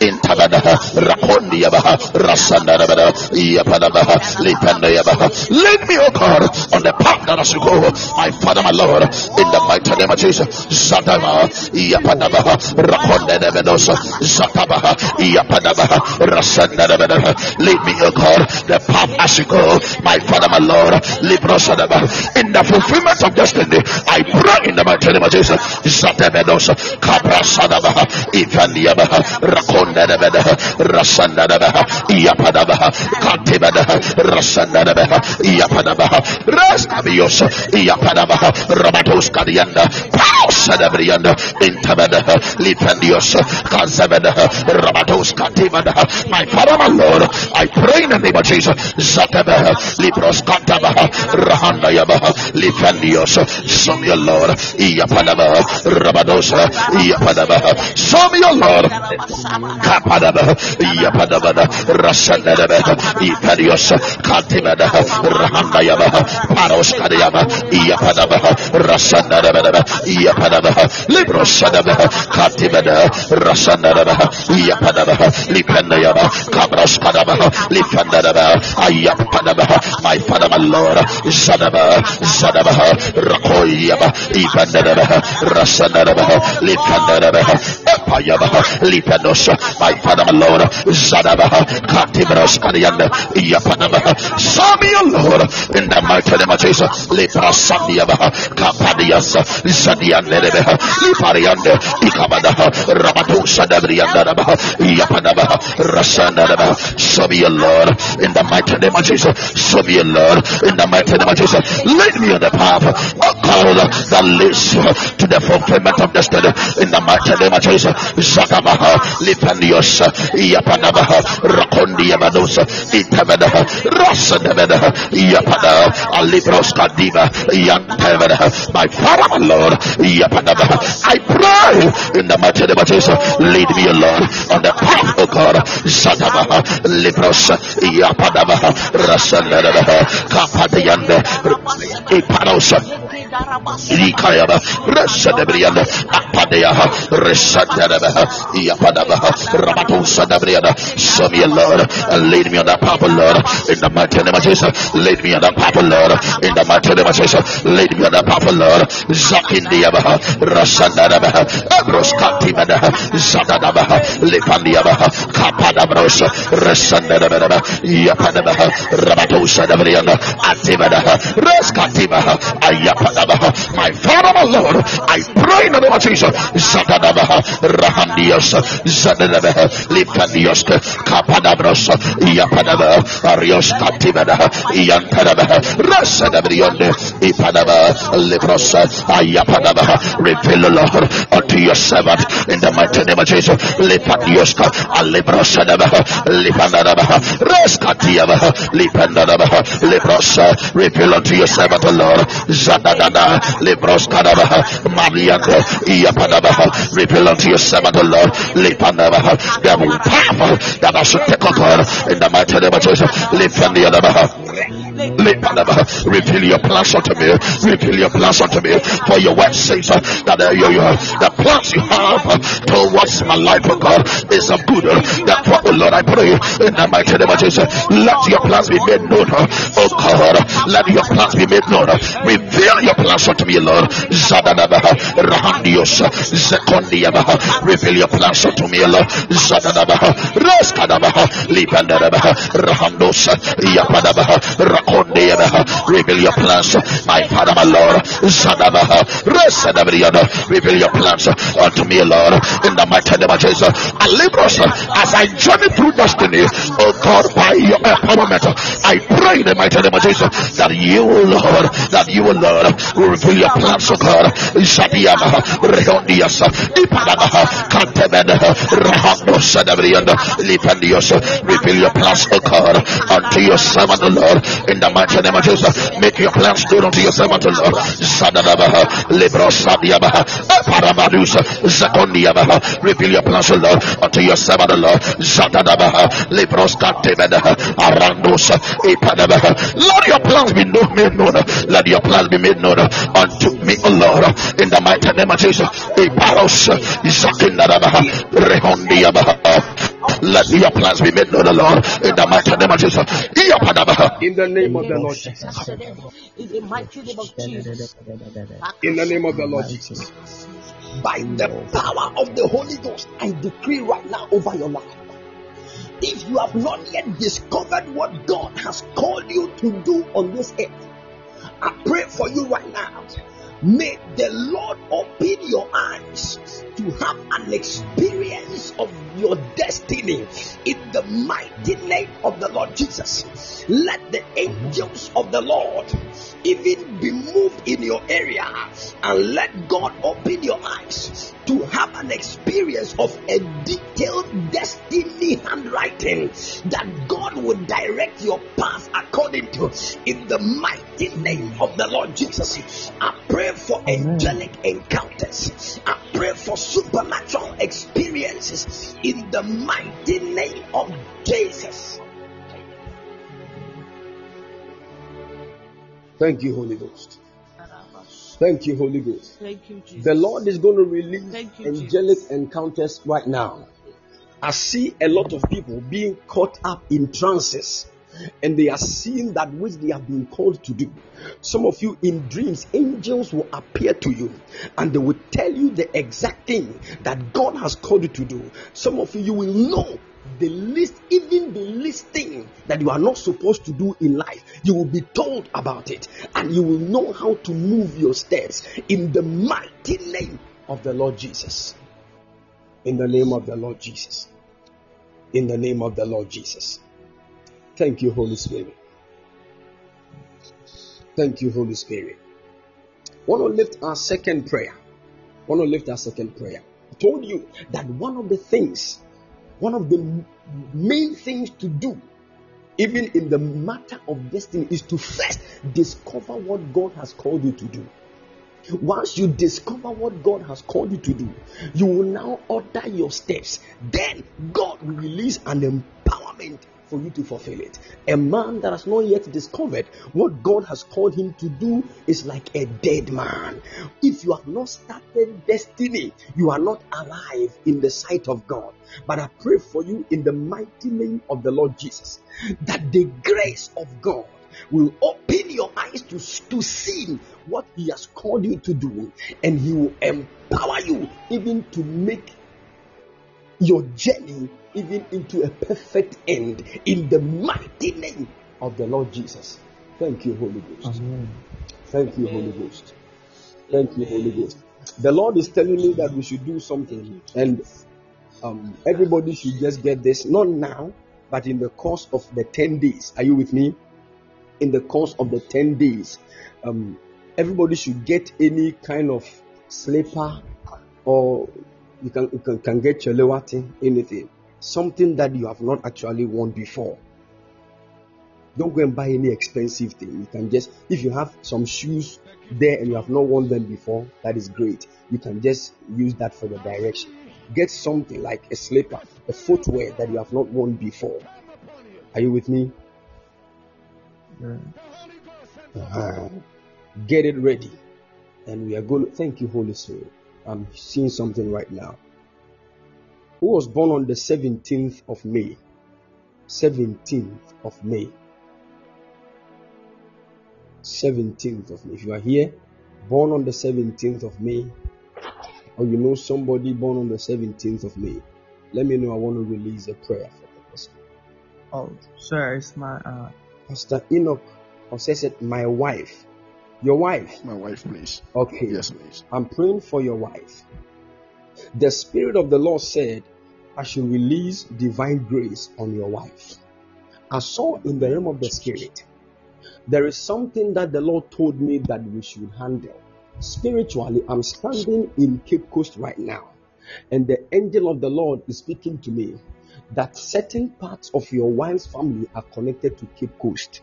Lebrosadabrianda, Intabada, Rakondiaba, Rasandarabada, Yapadaba, Lipandayaba. Lead me, O God, on the path that I should go. My Father, my Lord, in the mighty name of Jesus. Zadaba, Yapadaba, Rakondebedosa, Zataba, Yapadaba, Rasandarabada. Lead me, O God, the path I should go. My Father, my Lord, Liprosadaba. In the fulfillment of destiny, I pray in the mighty name of Jesus. Zatabedosa, Kabrasadaba, Ifandiaba, Rakondabada, Rasandaba, Yapadaba, Katibada, Yapadaba, Yapadaba, Kadianda. My Father, my Lord, I pray in the name of Jesus. Zataba, Libros Kataba, Rahandayaba, Lifandios, Show me your Lord. Iyapadaba. Rabadosa. Iyapadaba. Show me your Lord. Kapadaba. Iyapadaba. Rasanadaba. Ipadios. Katimada. Rahandayaba. Paros Kadayaba. Iyapadaba. Rasanadaba. Iyapadaba. Librosadaba. Katimada. Rasanadaba. Iyapadaba. Lipandayaba. Kabros Kadaba. Lifandadaba. Ayapadaba. My Father, my Lord. Zadaba. Zadaba. Rakoyaba. Ipandadaba. Rasanadaba. Lipandadaba. Epayaba. Lipanos. My Father, my Lord. Zadaba. Katibros. Show me your Lord in the mighty name of Jesus. Liprasandiaba. Kapadias. Zadianebe. Lipariande. Ikabada. Rabatu Sadabrianda. Show me your Lord in the mighty name of Jesus. Your Lord in the mighty name of Jesus. Lead me on the path of God that leads to the fulfillment of destiny in the mighty name of Jesus. Zakabaha. Lipandios. Yapadabaha. Rakondi Yabados. Itabada. Rasadabada. Yapada. Alibros Kadiba. Yantavada. My Father, Lord. Yapadaba. I pray in the mighty of Jesus. Lead me, Lord, on the path of God. Zadabaha. Libros. Yapadabaha. Rasadabada. Kapadianda. Ipanos. Likayaba, Resadabriana, Apadeaha, Resadabaha, Yapadabaha, Rabatu Sadabriana. Show me, Lord, and lead me on that path, Lord, in the mighty name of Jesus. Lead me on that path, Lord, in the mighty name of Jesus. Lead me on that path, Lord. Zakindiabaha, Rasandarabaha, Abroskatimadaha, Zadadabaha, Lipandiabaha, Kapadabros, Resandarabaha, Yapadabaha, Rabatu Sadabriana, Atimadaha, Raskatibaha, Ayapadabaha. My Father, my Lord, I pray in the name of Jesus. Zadadabaha, Rahandios, Zadadabaha, Lipandios, Kapadabros, Yapadabaha, Arios Katimadaha, Yantadabaha, Rasadabrionde, Ipadaba, Libros, Ayapadabaha, reveal, Lord, unto your servant in the mighty name of Jesus. Lipandioska, Alibrosadabaha, Lipandadabaha, Raskatiabaha, Lipandadabaha, Libros, reveal unto your servant, Lord, Zadadada, Libros Kadabaha, Mariato, Iapadabaha, reveal unto your servant, Lord, Lipandadabaha, the path that I should take, God, in the mighty name of Jesus. Lipandadabaha. Lipandadabaha, Reveal your plans unto me. Reveal your plans unto me. For your word says uh, that uh, you, you, the plans you have uh, towards my life, oh God, is of good. Uh, Therefore, oh Lord, I pray in the mighty name of Jesus, let your plans be made known. uh, Oh God, let your plans be made known. uh, Reveal your plans unto me, Lord. Zadadabaha, Rahandios, Zekondiabaha. Reveal your plans unto me, Lord. Zadadabaha, Raskadabaha, Lipandadabaha, Rahandos, Rakondiabaha. Reveal your plans, my Father, my Lord. Rasadabriana. Reveal your plans unto me, Lord. In the mighty name of Jesus. Alibros, as I journey through destiny, oh God, by your empowerment, I pray in the mighty name of Jesus that you, Lord, that you, Lord, will reveal your plans, oh God. Zadiama, Rehondias, Ipadamaha, Cantemena, Rahando Sadabriana, Lipandios, reveal your plans, oh God, unto your servant, Lord, in the mighty name of Jesus. Make your plans known unto your servant, oh Lord. Sadadabaha, Libro Sadiabaha, Parabadus, Zakondiabaha, reveal your plans, oh Lord, unto your servant, oh Lord. Zadadabaha, Libro Scantemena, Arandos, Ipadabaha. Let your plans be known, made known. Let your plans be made known unto me, O Lord, in the mighty name of Jesus. Iparos, Zakindadabaha, Rehondiabaha. Let your plans be made known, O Lord, in the mighty name of Jesus. In the name of the Lord Jesus. In the mighty name of Jesus. In the name of the Lord Jesus. by the power of the Holy Ghost, I decree right now over your life. If you have not yet discovered what God has called you to do on this earth, I pray for you right now. May the Lord open your eyes to have an experience of your destiny in the mighty name of the Lord Jesus. Let the angels of the Lord even be moved in your area and let God open your eyes to have an experience of a detailed destiny handwriting that God will direct your path according to. In the mighty name of the Lord Jesus, I pray for angelic encounters. I pray for supernatural experiences in the mighty name of Jesus. Thank you, Holy Ghost. Thank you, Holy Ghost. Thank you, Jesus. The Lord is going to release Thank you, angelic Jesus. encounters right now. I see a lot of people being caught up in trances and they are seeing that which they have been called to do. Some of you in dreams, angels will appear to you and they will tell you the exact thing that God has called you to do. Some of you, you will know the least, even the least thing that you are not supposed to do in life. You will be told about it and you will know how to move your steps in the mighty name of the Lord Jesus. In the name of the Lord Jesus. In the name of the Lord Jesus. Thank you, Holy Spirit. Thank you, Holy Spirit. Want to lift our second prayer. Want to lift our second prayer. I told you that one of the things, one of the main things to do, even in the matter of destiny, is to first discover what God has called you to do. Once you discover what God has called you to do, you will now order your steps. Then God will release an empowerment for you to fulfill it. A man that has not yet discovered what God has called him to do is like a dead man. If you have not started destiny, you are not alive in the sight of God. But I pray for you in the mighty name of the Lord Jesus that the grace of God will open your eyes to, to see what He has called you to do, and He will empower you even to make your journey even into a perfect end in the mighty name of the Lord Jesus. Thank you, Holy Ghost. Amen. Thank you, Holy Ghost. Thank you, Holy Ghost. The Lord is telling me that we should do something, and um, everybody should just get this, not now, but in the course of the 10 days. Are you with me? In the course of the 10 days, um, everybody should get any kind of slipper or you can, you can, can get chelewati, anything. Something that you have not actually worn before. Don't go and buy any expensive thing. You can just, if you have some shoes there and you have not worn them before, that is great. You can just use that for the direction. Get something like a slipper, a footwear that you have not worn before. Are you with me? Uh-huh. Get it ready. And we are going to thank you, Holy Spirit. I'm seeing something right now. Who was born on the 17th of May? 17th of May. 17th of May. If you are here, born on the 17th of May, or you know somebody born on the 17th of May, let me know. I want to release a prayer for the person. Oh, sure. It's my uh, Pastor Enoch or says it, my wife. Your wife. My wife, please. Okay. Yes, please. I'm praying for your wife. The Spirit of the Lord said, I should release divine grace on your wife. I saw in the realm of the Spirit, there is something that the Lord told me that we should handle. Spiritually, I'm standing in Cape Coast right now, and the angel of the Lord is speaking to me that certain parts of your wife's family are connected to Cape Coast.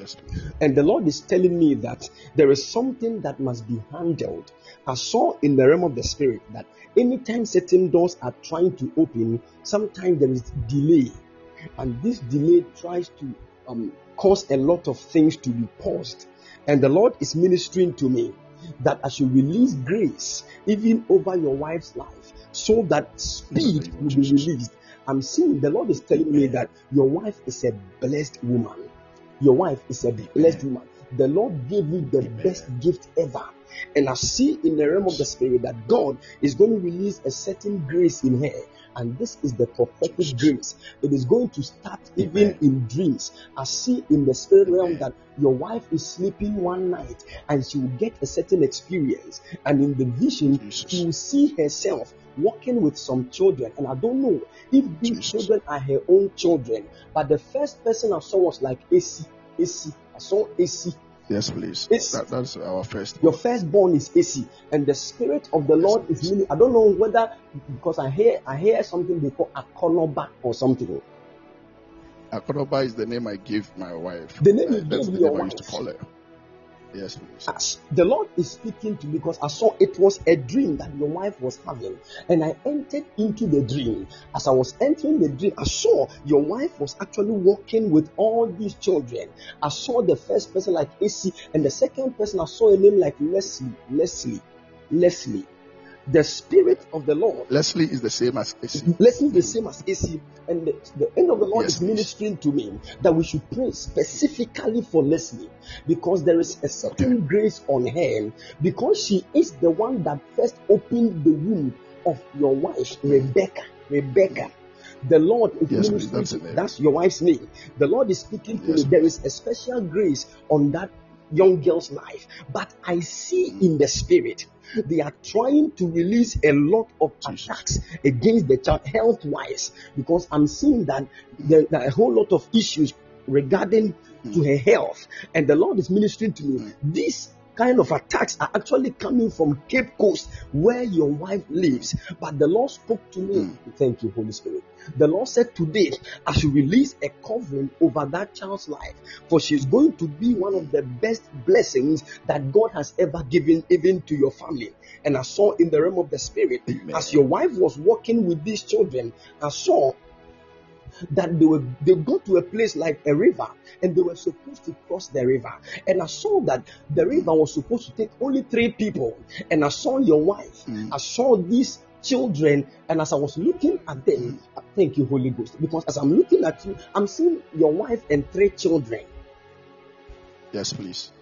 Yes. And the Lord is telling me that there is something that must be handled. I saw in the realm of the spirit that anytime certain doors are trying to open, sometimes there is delay. And this delay tries to um, cause a lot of things to be paused. And the Lord is ministering to me that I should release grace even over your wife's life so that speed will be released. I'm seeing the Lord is telling me that your wife is a blessed woman. Your wife is a blessed woman. The Lord gave you the best gift ever. And I see in the realm of the spirit that God is going to release a certain grace in her. And this is the prophetic grace. It is going to start even in dreams. I see in the spirit realm that your wife is sleeping one night and she will get a certain experience. And in the vision, she will see herself walking with some children. And I don't know if these children are her own children. But the first person I saw was like AC. AC. I saw AC. Yes, please. That, that's our first. Your firstborn is AC, and the spirit of the Lord is meaning. I don't know whether because I hear I hear something they call akonoba or something. Akonoba is the name I gave my wife. The name you uh, that's gave the your name I used to wife. call her. Yes, please. As the Lord is speaking to me because I saw it was a dream that your wife was having, and I entered into the dream. As I was entering the dream, I saw your wife was actually walking with all these children. I saw the first person like AC, and the second person I saw a name like Leslie. Leslie. Leslie. The spirit of the Lord Leslie is the same as AC. Leslie is the same as AC, and the, the end of the Lord Yes, is ministering to me that we should pray specifically for Leslie because there is a certain grace on her because she is the one that first opened the womb of your wife, mm. Rebecca. Rebecca. The Lord is Yes, ministering. that's to- the name. that's your wife's name. The Lord is speaking to Yes, me. There is a special grace on that young girl's life, but I see Mm. in the spirit they are trying to release a lot of attacks against the child health wise because I'm seeing that there, there are a whole lot of issues regarding to her health, and the Lord is ministering to me. These kind of attacks are actually coming from Cape Coast where your wife lives, but the Lord spoke to me. Hmm. Thank you, Holy Spirit. The Lord said today, I should release a covering over that child's life, for she's going to be one of the best blessings that God has ever given, even to your family. And I saw in the realm of the spirit, Amen. as your wife was walking with these children, I saw that they were they got to a place like a river and they were supposed to cross the river. And i saw that the river was supposed to take only three people. And i saw your wife. Hmm. I saw these children. And as i was looking at them hmm. thank you holy ghost. Because as i'm looking at you i'm seeing your wife and three children. Yes, please.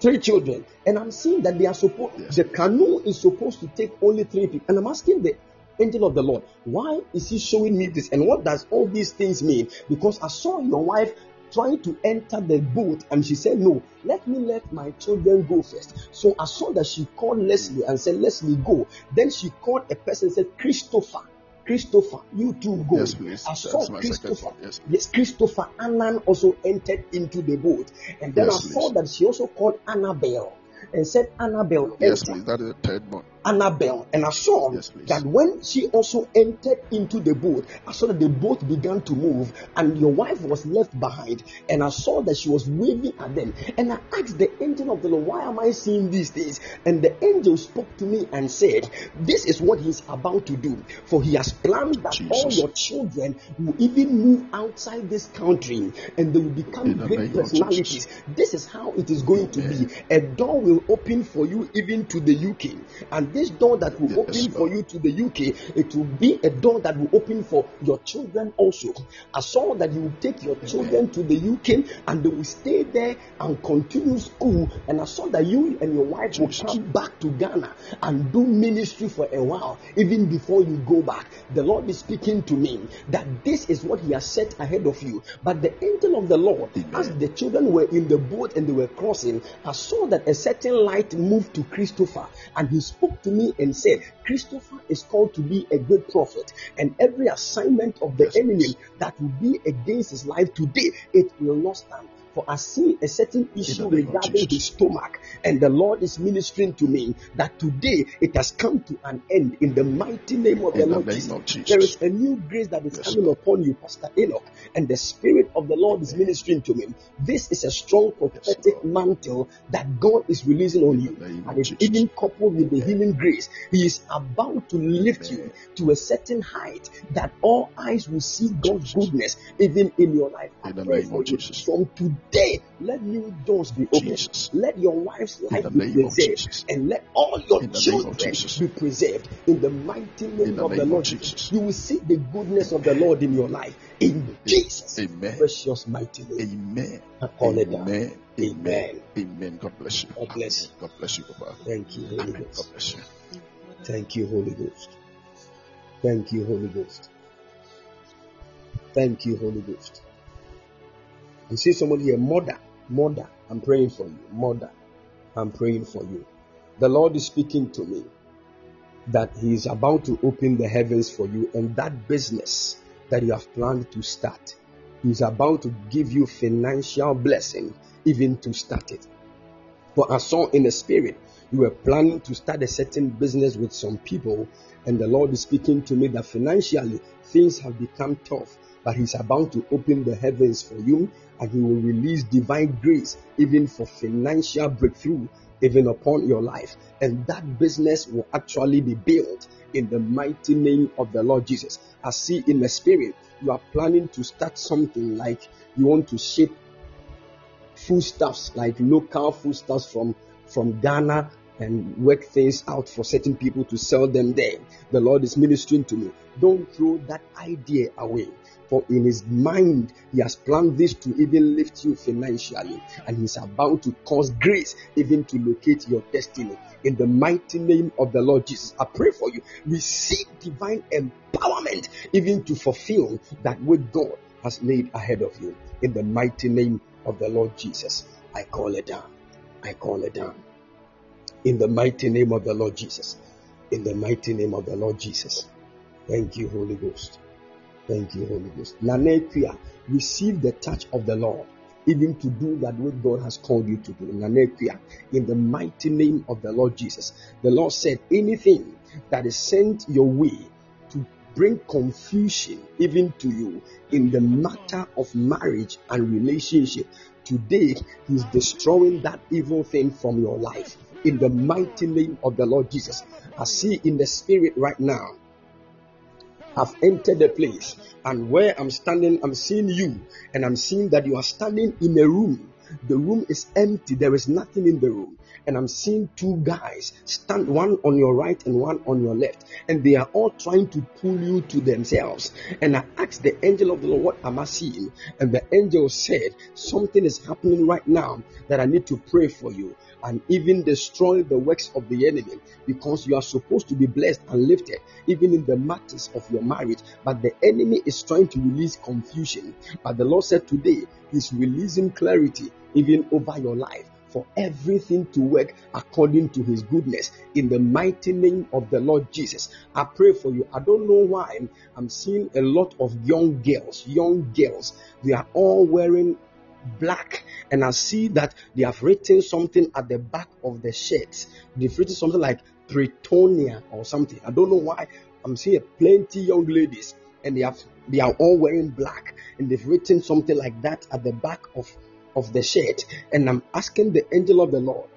three children, and I'm seeing that they are supposed. Yes. The canoe is supposed to take only three people, and I'm asking the angel of the Lord, why is he showing me this, and what does all these things mean? Because I saw your wife trying to enter the boat, and she said, "No, let me let my children go first. So I saw that she called Leslie and said, "Leslie, go." Then she called a person and said, "Christopher." Christopher, you too go. Yes, please. I That's saw second Christopher. Yes. Yes, Christopher Annan also entered into the boat. And then Yes, I saw please. that she also called Annabelle and said, Annabelle, Yes, please. That is the third one. Annabelle. And I saw Yes, that when she also entered into the boat, I saw that the boat began to move and your wife was left behind. And I saw that she was waving at them. And I asked the angel of the Lord, Why am I seeing these things? And the angel spoke to me and said, This is what he's about to do. For he has planned that all your children will even move outside this country and they will become In great personalities. Jesus. This is how it is going to be. A door will open for you even to the UK. And this door that will Yes, open for you to the UK, it will be a door that will open for your children also. I saw that you will take your children to the UK and they will stay there and continue school. And I saw that you and your wife will come back to Ghana and do ministry for a while, even before you go back. The Lord is speaking to me that this is what He has set ahead of you. But the angel of the Lord, Amen. as the children were in the boat and they were crossing, I saw that a certain light moved to Christopher and he spoke to me and said, Christopher is called to be a great prophet, and every assignment of the Yes, enemy that will be against his life today, it will not stand. For I see a certain issue regarding his stomach, and the Lord is ministering to me that today it has come to an end in the mighty name of In the Lord Jesus. Jesus. There is a new grace that is Yes, coming upon you, Pastor Enoch, and the Spirit of the Lord is ministering to me. This is a strong prophetic Lord. mantle that God is releasing on you, the name of and it's even coupled with the healing grace. He is about to lift you to a certain height that all eyes will see God's goodness even in your life. I In pray for you from today. Let new doors be oh, opened. Jesus. Let your wife's life be preserved, and let all your children be preserved in the mighty name, the of the name of Lord Jesus. You will see the goodness of the Lord in your life in Jesus' Amen. precious mighty name. Amen. Call it down. Amen. Amen. Amen. God bless you. God bless you. God bless you, Papa. Thank you, Holy Amen. God bless you. Thank you, Holy Ghost. Thank you, Holy Ghost. Thank you, Holy Ghost. I see somebody here, mother, mother, I'm praying for you. Mother, I'm praying for you. The Lord is speaking to me that He is about to open the heavens for you and that business that you have planned to start. He's about to give you financial blessing, even to start it. For I saw in the spirit, you were planning to start a certain business with some people, and the Lord is speaking to me that financially things have become tough, but He's about to open the heavens for you, and He will release divine grace even for financial breakthrough even upon your life. And that business will actually be built in the mighty name of the Lord Jesus. I see in the spirit, you are planning to start something like you want to ship foodstuffs, like local foodstuffs from, from Ghana and work things out for certain people to sell them there. The Lord is ministering to me. Don't throw that idea away. For in his mind, he has planned this to even lift you financially, and he's about to cause grace even to locate your destiny. In the mighty name of the Lord Jesus, I pray for you. Receive divine empowerment even to fulfill that which God has laid ahead of you. In the mighty name of the Lord Jesus, I call it down. I call it down. In the mighty name of the Lord Jesus. In the mighty name of the Lord Jesus. Thank you, Holy Ghost. Thank you, Holy Ghost. Nanekia, receive the touch of the Lord, even to do that which God has called you to do. Nanekia, in the mighty name of the Lord Jesus. The Lord said, anything that is sent your way to bring confusion even to you in the matter of marriage and relationship, today He's destroying that evil thing from your life. In the mighty name of the Lord Jesus. I see in the spirit right now have entered the place. And where I'm standing, I'm seeing you, and I'm seeing that you are standing in a room. The room is empty, there is nothing in the room. And I'm seeing two guys stand one on your right and one on your left, and they are all trying to pull you to themselves. And I asked the angel of the Lord, What am I seeing? And the angel said, Something is happening right now that I need to pray for you and even destroy the works of the enemy because you are supposed to be blessed and lifted even in the matters of your marriage. But the enemy is trying to release confusion. But the Lord said today, He's releasing clarity even over your life for everything to work according to his goodness in the mighty name of the Lord Jesus. I pray for you. I don't know why I'm seeing a lot of young girls, young girls, they are all wearing black and I see that they have written something at the back of the shirt. They've written something like Pretonia or something. I don't know why. I'm seeing plenty young ladies and they have they are all wearing black and they've written something like that at the back of of the shirt and I'm asking the angel of the Lord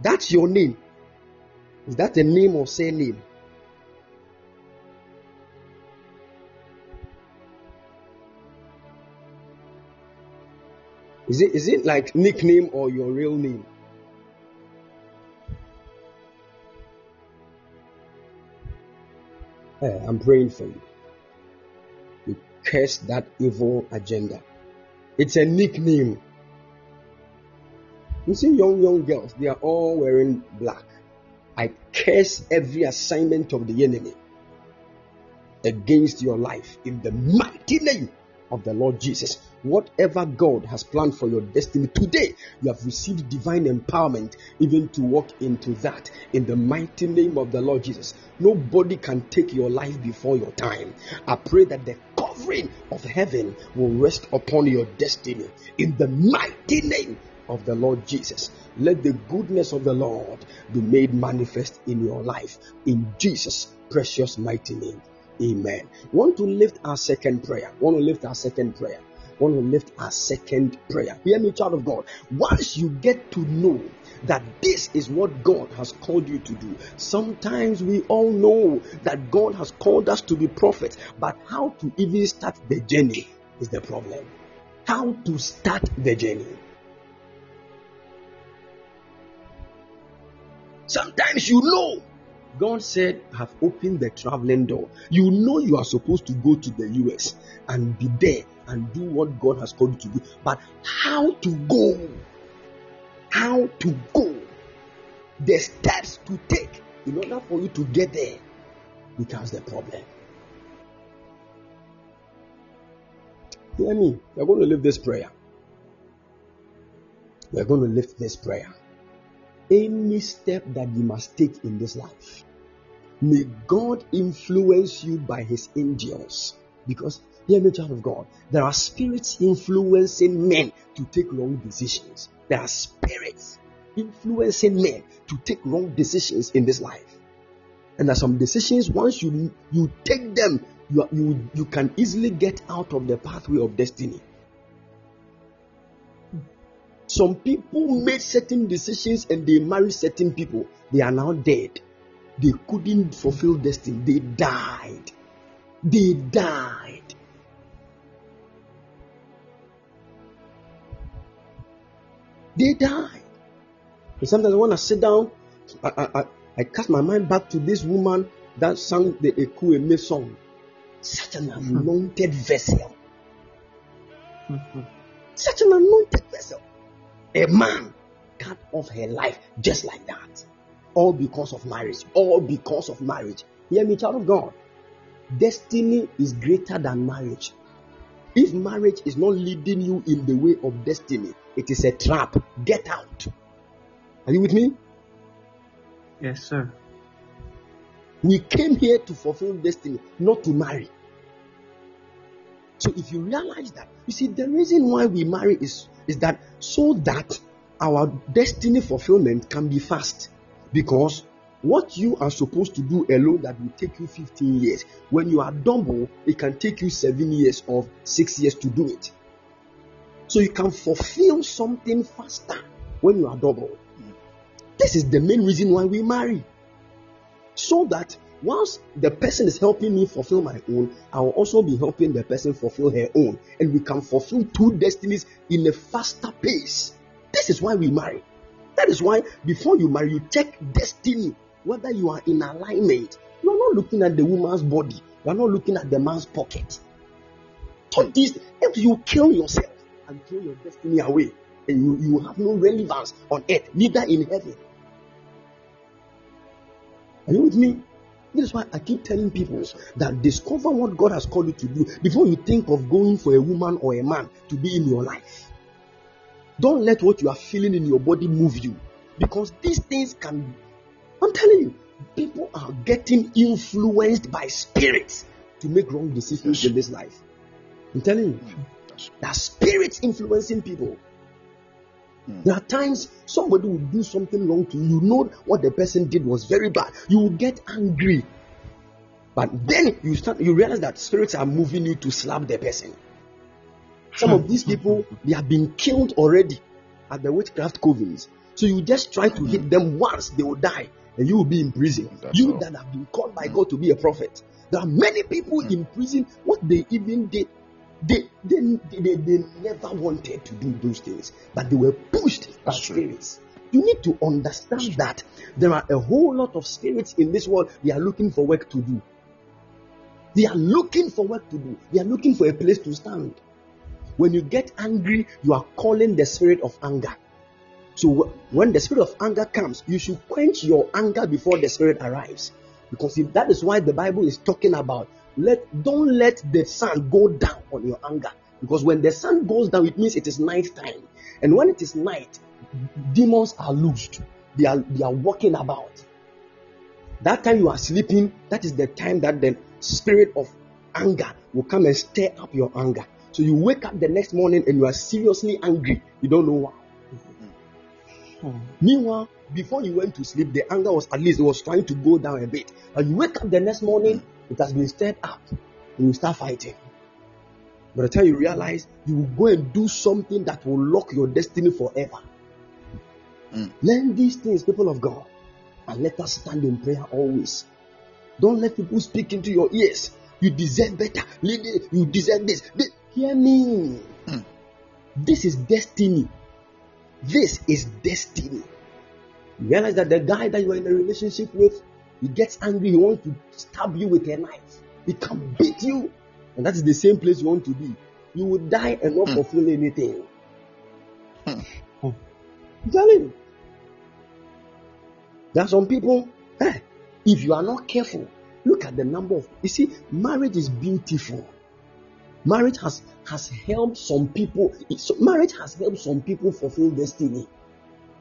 that's your name is that a name or surname Is it is it like nickname or your real name? Hey, I'm praying for you. You curse that evil agenda. It's a nickname. You see, young young girls, they are all wearing black. I curse every assignment of the enemy against your life in the mighty name of the Lord Jesus. Whatever God has planned for your destiny today, you have received divine empowerment even to walk into that in the mighty name of the Lord Jesus. Nobody can take your life before your time. I pray that the covering of heaven will rest upon your destiny in the mighty name of the Lord Jesus. Let the goodness of the Lord be made manifest in your life in Jesus' precious mighty name. Amen. Want to lift our second prayer. Want to lift our second prayer. Want to lift our second prayer. Hear me, child of God. Once you get to know that this is what God has called you to do. Sometimes we all know that God has called us to be prophets, but how to even start the journey is the problem. How to start the journey. Sometimes you know God said, have opened the traveling door. You know you are supposed to go to the US and be there and do what God has called you to do. But how to go? How to go? The steps to take in order for you to get there becomes the problem. Hear me. We're going to lift this prayer. We're going to lift this prayer any step that you must take in this life. May God influence you by His angels because Hear me, child of God. There are spirits influencing men to take wrong decisions. There are spirits influencing men to take wrong decisions in this life. And there are some decisions once you you take them, you you you can easily get out of the pathway of destiny. Some people made certain decisions and they married certain people. They are now dead. They couldn't fulfill destiny. They died. They died. They died. And sometimes when I sit down, I, I, I, I cast my mind back to this woman that sang the Eku Eme song. Hmm. Hmm, hmm. Such an anointed vessel. Such an anointed vessel. A man cut off her life just like that. All because of marriage. All because of marriage. Hear me, child of God. Destiny is greater than marriage. If marriage is not leading you in the way of destiny, it is a trap. Get out. Are you with me? Yes, sir. We came here to fulfill destiny, not to marry. So if you realize that, you see, the reason why we marry is, is that so that our destiny fulfillment can be fast. Because what you are supposed to do alone that will take you 15 years, when you are double, it can take you seven years or six years to do it. So you can fulfill something faster when you are double. This is the main reason why we marry. So that once the person is helping me fulfill my own, I will also be helping the person fulfill her own. And we can fulfill two destinies in a faster pace. This is why we marry. That is why before you marry, you check destiny, whether you are in alignment. You are not looking at the woman's body, you are not looking at the man's pocket. So this, if you kill yourself and throw your destiny away, and you, you have no relevance on earth, neither in heaven. Are you with me? This is why I keep telling people that discover what God has called you to do before you think of going for a woman or a man to be in your life. Don't let what you are feeling in your body move you because these things can. I'm telling you, people are getting influenced by spirits to make wrong decisions in this life. I'm telling you, that spirits influencing people. Hmm. There are times somebody will do something wrong to you. You know what the person did was very bad. You will get angry. But then you start you realize that spirits are moving you to slap the person. Some of these people they have been killed already at the witchcraft covens. So you just try to hit them once, they will die, and you will be in prison. That's You all. that have been called by hmm. God to be a prophet. There are many people hmm. in prison. What they even did, they they, they, they never wanted to do those things, but they were pushed by spirits. You need to understand that there are a whole lot of spirits in this world. They are looking for work to do. They are looking for work to do. They are looking for a place to stand. When you get angry, you are calling the spirit of anger. So when the spirit of anger comes, you should quench your anger before the spirit arrives. Because if that is why the Bible is talking about let don't let the sun go down on your anger. Because when the sun goes down, it means it is night time. And when it is night, demons are loosed. They are they are walking about. That time you are sleeping, that is the time that the spirit of anger will come and stir up your anger. So you wake up the next morning and you are seriously angry. You don't know why. Meanwhile, before you went to sleep, the anger was at least it was trying to go down a bit. And you wake up the next morning, it has been stirred up, and you start fighting. By the time you realize, you will go and do something that will lock your destiny forever. Mm. Learn these things, people of God, and let us stand in prayer always. Don't let people speak into your ears. You deserve better. Lady, You deserve this. Hear me. Mm. This is destiny. This is destiny. You realize that the guy that you are in a relationship with, he gets angry, he wants to stab you with a knife. He can beat you, and that is the same place you want to be. You will die and not Hmm. fulfill anything. Hmm. I'm telling you. There are some people, eh, if you are not careful, look at the number of you see, marriage is beautiful. Marriage has has helped some people. so marriage has helped some people fulfill destiny.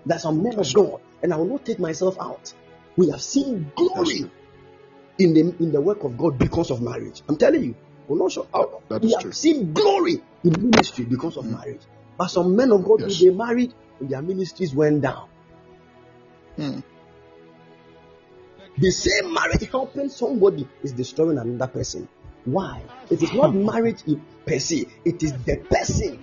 There's some men of God, and I will not take myself out. We have seen glory in the in the work of God because of marriage. I'm telling you, will not show out. That we is have true. seen glory in ministry because of marriage. But some men of God, Yes. they married and their ministries went down. Mm. The same marriage helping somebody is destroying another person. Why? It is not marriage in- per se, it is the person.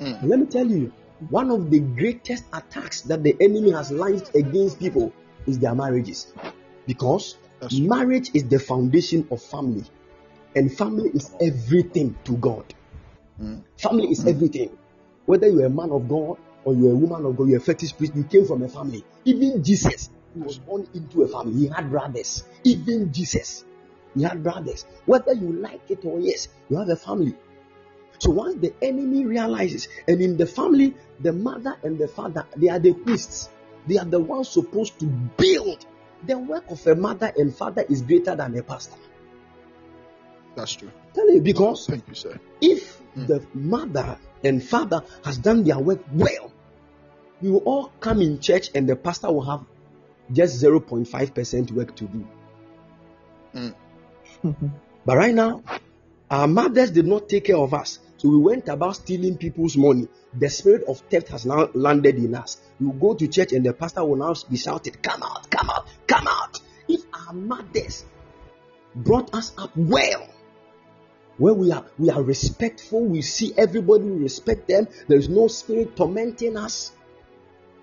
Mm. Let me tell you, one of the greatest attacks that the enemy has launched against people is their marriages. Because That's marriage is the foundation of family, and family is everything to God. Mm. Family is everything. Whether you're a man of God or you're a woman of God, you're a fetish priest, you came from a family. Even Jesus, he was born into a family. He had brothers. Even Jesus, he had brothers. Whether you like it or yes, you have a family. So once the enemy realizes, and in the family, the mother and the father, they are the priests. They are the ones supposed to build. The work of a mother and father is greater than a pastor. That's true. Tell you because Thank you, sir. if Mm. the mother and father has done their work well, we will all come in church and the pastor will have just 0.5% work to do. Mm. But right now, our mothers did not take care of us. So we went about stealing people's money. The spirit of theft has now landed in us. Will go to church and the pastor will now be shouted, Come out, come out, come out. If our mothers brought us up well, where we are we are respectful, we see everybody, we respect them, there is no spirit tormenting us.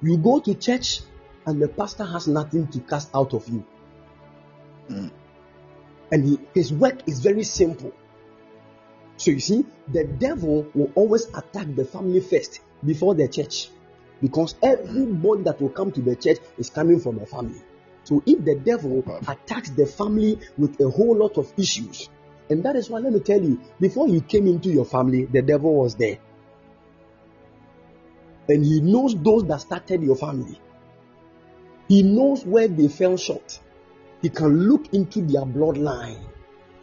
You go to church and the pastor has nothing to cast out of you. Mm. And he, his work is very simple. So you see, the devil will always attack the family first before the church. Because everybody that will come to the church is coming from a family. So if the devil attacks the family with a whole lot of issues, and that is why let me tell you, before you came into your family, the devil was there. And he knows those that started your family. He knows where they fell short. He can look into their bloodline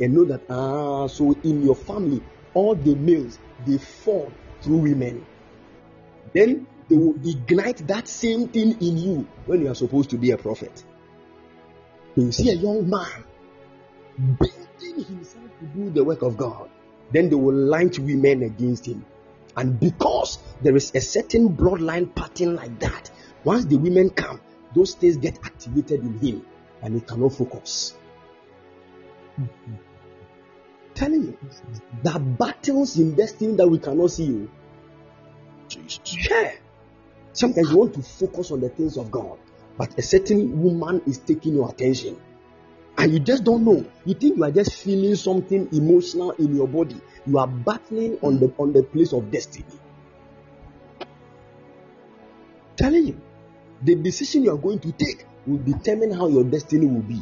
and know that ah, so in your family, all the males they fall through women. Then they will ignite that same thing in you when you are supposed to be a prophet. You see a young man building himself to do the work of God, then they will launch women against him. And because there is a certain bloodline pattern like that, once the women come, those things get activated in him and he cannot focus. Telling you, there are battles in destiny that we cannot see. You. Yeah. Sometimes you want to focus on the things of God, but a certain woman is taking your attention. And you just don't know. You think you are just feeling something emotional in your body. You are battling on the on the place of destiny. Telling you, the decision you are going to take will determine how your destiny will be.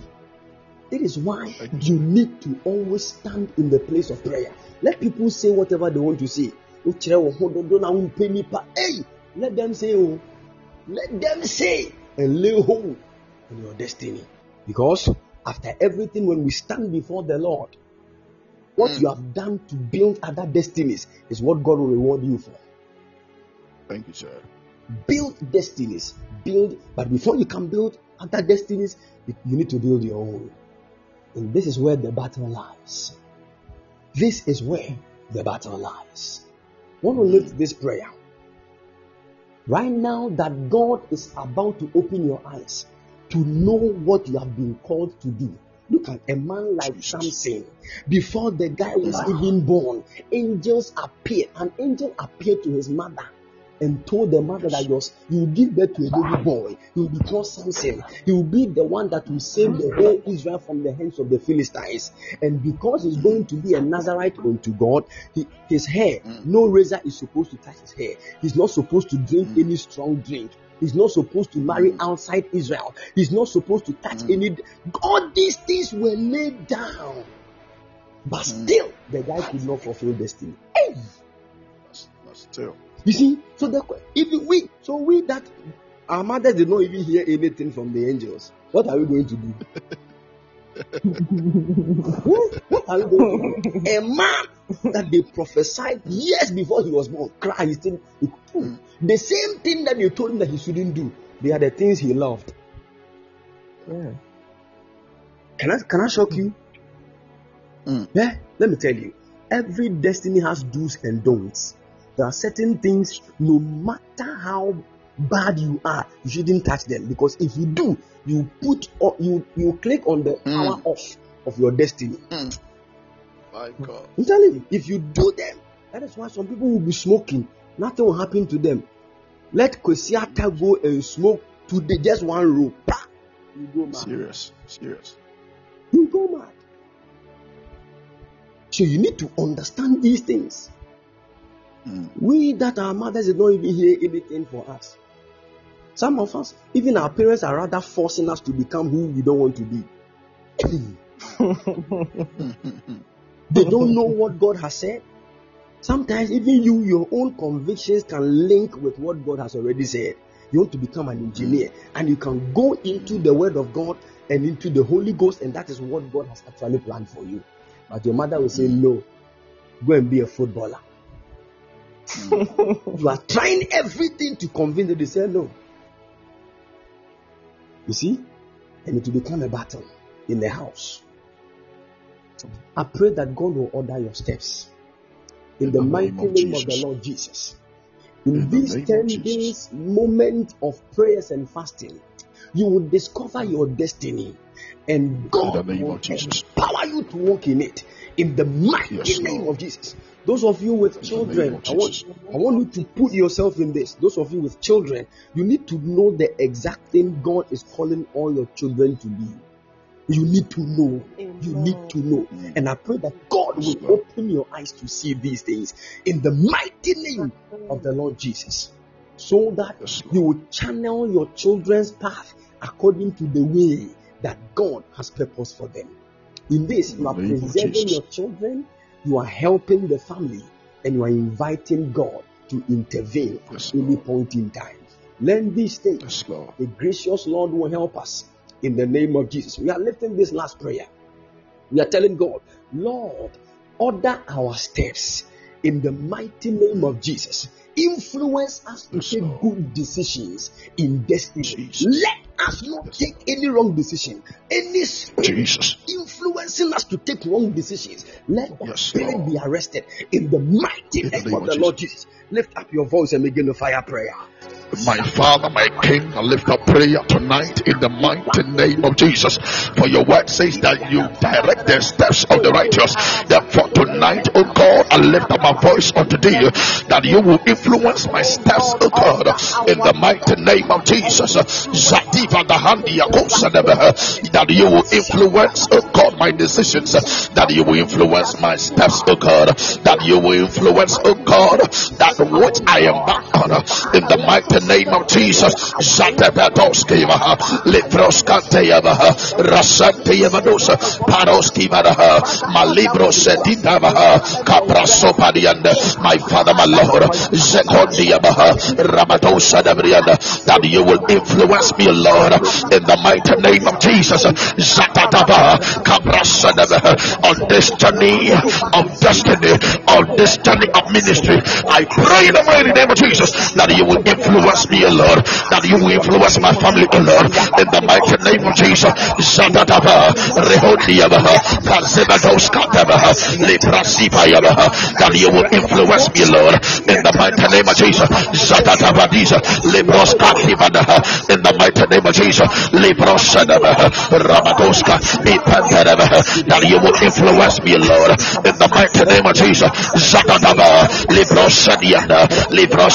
That is why you need to always stand in the place of prayer. Let people say whatever they want to say. Wokyerɛ wo ho dodo na wompɛ nipa. Hey, let them say, oh, let them say, and lay hold on your destiny. Because after everything, when we stand before the Lord, what Mm. you have done to build other destinies is what God will reward you for. Thank you, sir. Build destinies, build, but before you can build other destinies, you need to build your own. This is where the battle lies. This is where the battle lies. Want to lift this prayer. Right now, that God is about to open your eyes to know what you have been called to do. Look at a man like Samson. Before the guy was even born, angels appeared. An angel appeared to his mother and told the mother that yours, you will give birth to a baby boy. He will be called Samson. He will be the one that will save the whole Israel from the hands of the Philistines. And because he's going to be a Nazarite unto God, he, his hair, mm. no razor is supposed to touch his hair. He's not supposed to drink mm. any strong drink. He's not supposed to marry mm. outside Israel. He's not supposed to touch any. All these things were laid down. But still, the guy could not fulfill destiny. Hey! That's still. You see, so the if we so we that our mothers did not even hear anything from the angels, what are we going to do? what, what are we going to do? A man that they prophesied years before he was born, cry, he still he could do. the same thing that they told him that he shouldn't do. They are the things he loved. Yeah. Can I can I shock you? Mm. Yeah, let me tell you, every destiny has do's and don'ts. There are certain things, no matter how bad you are, you shouldn't touch them because if you do, you put you you click on the Mm. power off of your destiny. My God. I'm telling you, if you do them, that is why some people will be smoking. Nothing will happen to them. Let Kwesiata go and smoke today, just one row. Pa! You go mad. Serious. Serious. You go mad. So you need to understand these things. Mm. We that our mothers did not even hear anything for us. Some of us, even our parents, are rather forcing us to become who we don't want to be. they don't know what God has said. Sometimes even you, your own convictions can link with what God has already said. You want to become an engineer, and you can go into the Word of God and into the Holy Ghost, and that is what God has actually planned for you. But your mother will say, No, go and be a footballer. You are trying everything to convince them. They say, No. You see? And it will become a battle in the house. I pray that God will order your steps in the In the mighty name of name of the Lord Jesus. In, In these 10 days moment of prayers and fasting, you will discover your destiny and God will empower you to walk in it in the mighty Yes, name Lord. of Jesus. Those of you with children, I want, I want you to put yourself in this. Those of you with children, you need to know the exact thing God is calling all your children to be. You need to know. You need to know. And I pray that God will open your eyes to see these things in the mighty name of the Lord Jesus. So that you will channel your children's path according to the way that God has purposed for them. In this, you are preserving your children, you are helping the family, and you are inviting God to intervene Yes, at any point in time. Learn these things. Yes, Lord. The gracious Lord will help us in the name of Jesus. We are lifting this last prayer. We are telling God, Lord, order our steps in the mighty name of Jesus. Influence us to Yes, take Lord. good decisions in destiny. Jesus. Let not Yes, take any wrong decision. Any Jesus. influencing us to take wrong decisions. Let that Yes, spirit be arrested in the mighty name of the Lord Jesus. Lift up your voice and begin the fire prayer. My Father, my King, I lift up prayer tonight in the mighty name of Jesus. For your word says that you direct the steps of the righteous. Therefore, tonight, oh God, I lift up my voice unto thee that you will influence my steps, oh God, in the mighty name of Jesus. That you will influence, oh God, my decisions. That you will influence my steps, oh God. That you will influence, oh God, that which I am embark on in the mighty name of Jesus. Zatebadoskiva, Litroskateyava, Rasanteyavadosa, Paroskivadaha, Malibro Setindava, Caprasopadianda, my Father, my Lord, Zekondiabaha, Rabadosa Dabrianda, that you will influence me, Lord, in the mighty name of Jesus. Zatataba, Caprasadava, on this journey of destiny, on journey of ministry, I pray in the mighty name of Jesus that you will influence me, O Lord, that you will influence my family, Lord, in the mighty name of Jesus. Zatataba, Rehondiabaha, Pazebados Katabaha, Liprasipayabaha, that you will influence me, Lord, in the mighty name of Jesus. Zatatabadiza, Libros Kativadaha, in the mighty name of Jesus. Libros Sadabaha, Ramadoska, Ipantadabaha, that you will influence me, Lord, in the mighty name of Jesus. Zatataba, Libros Sadianda, Libros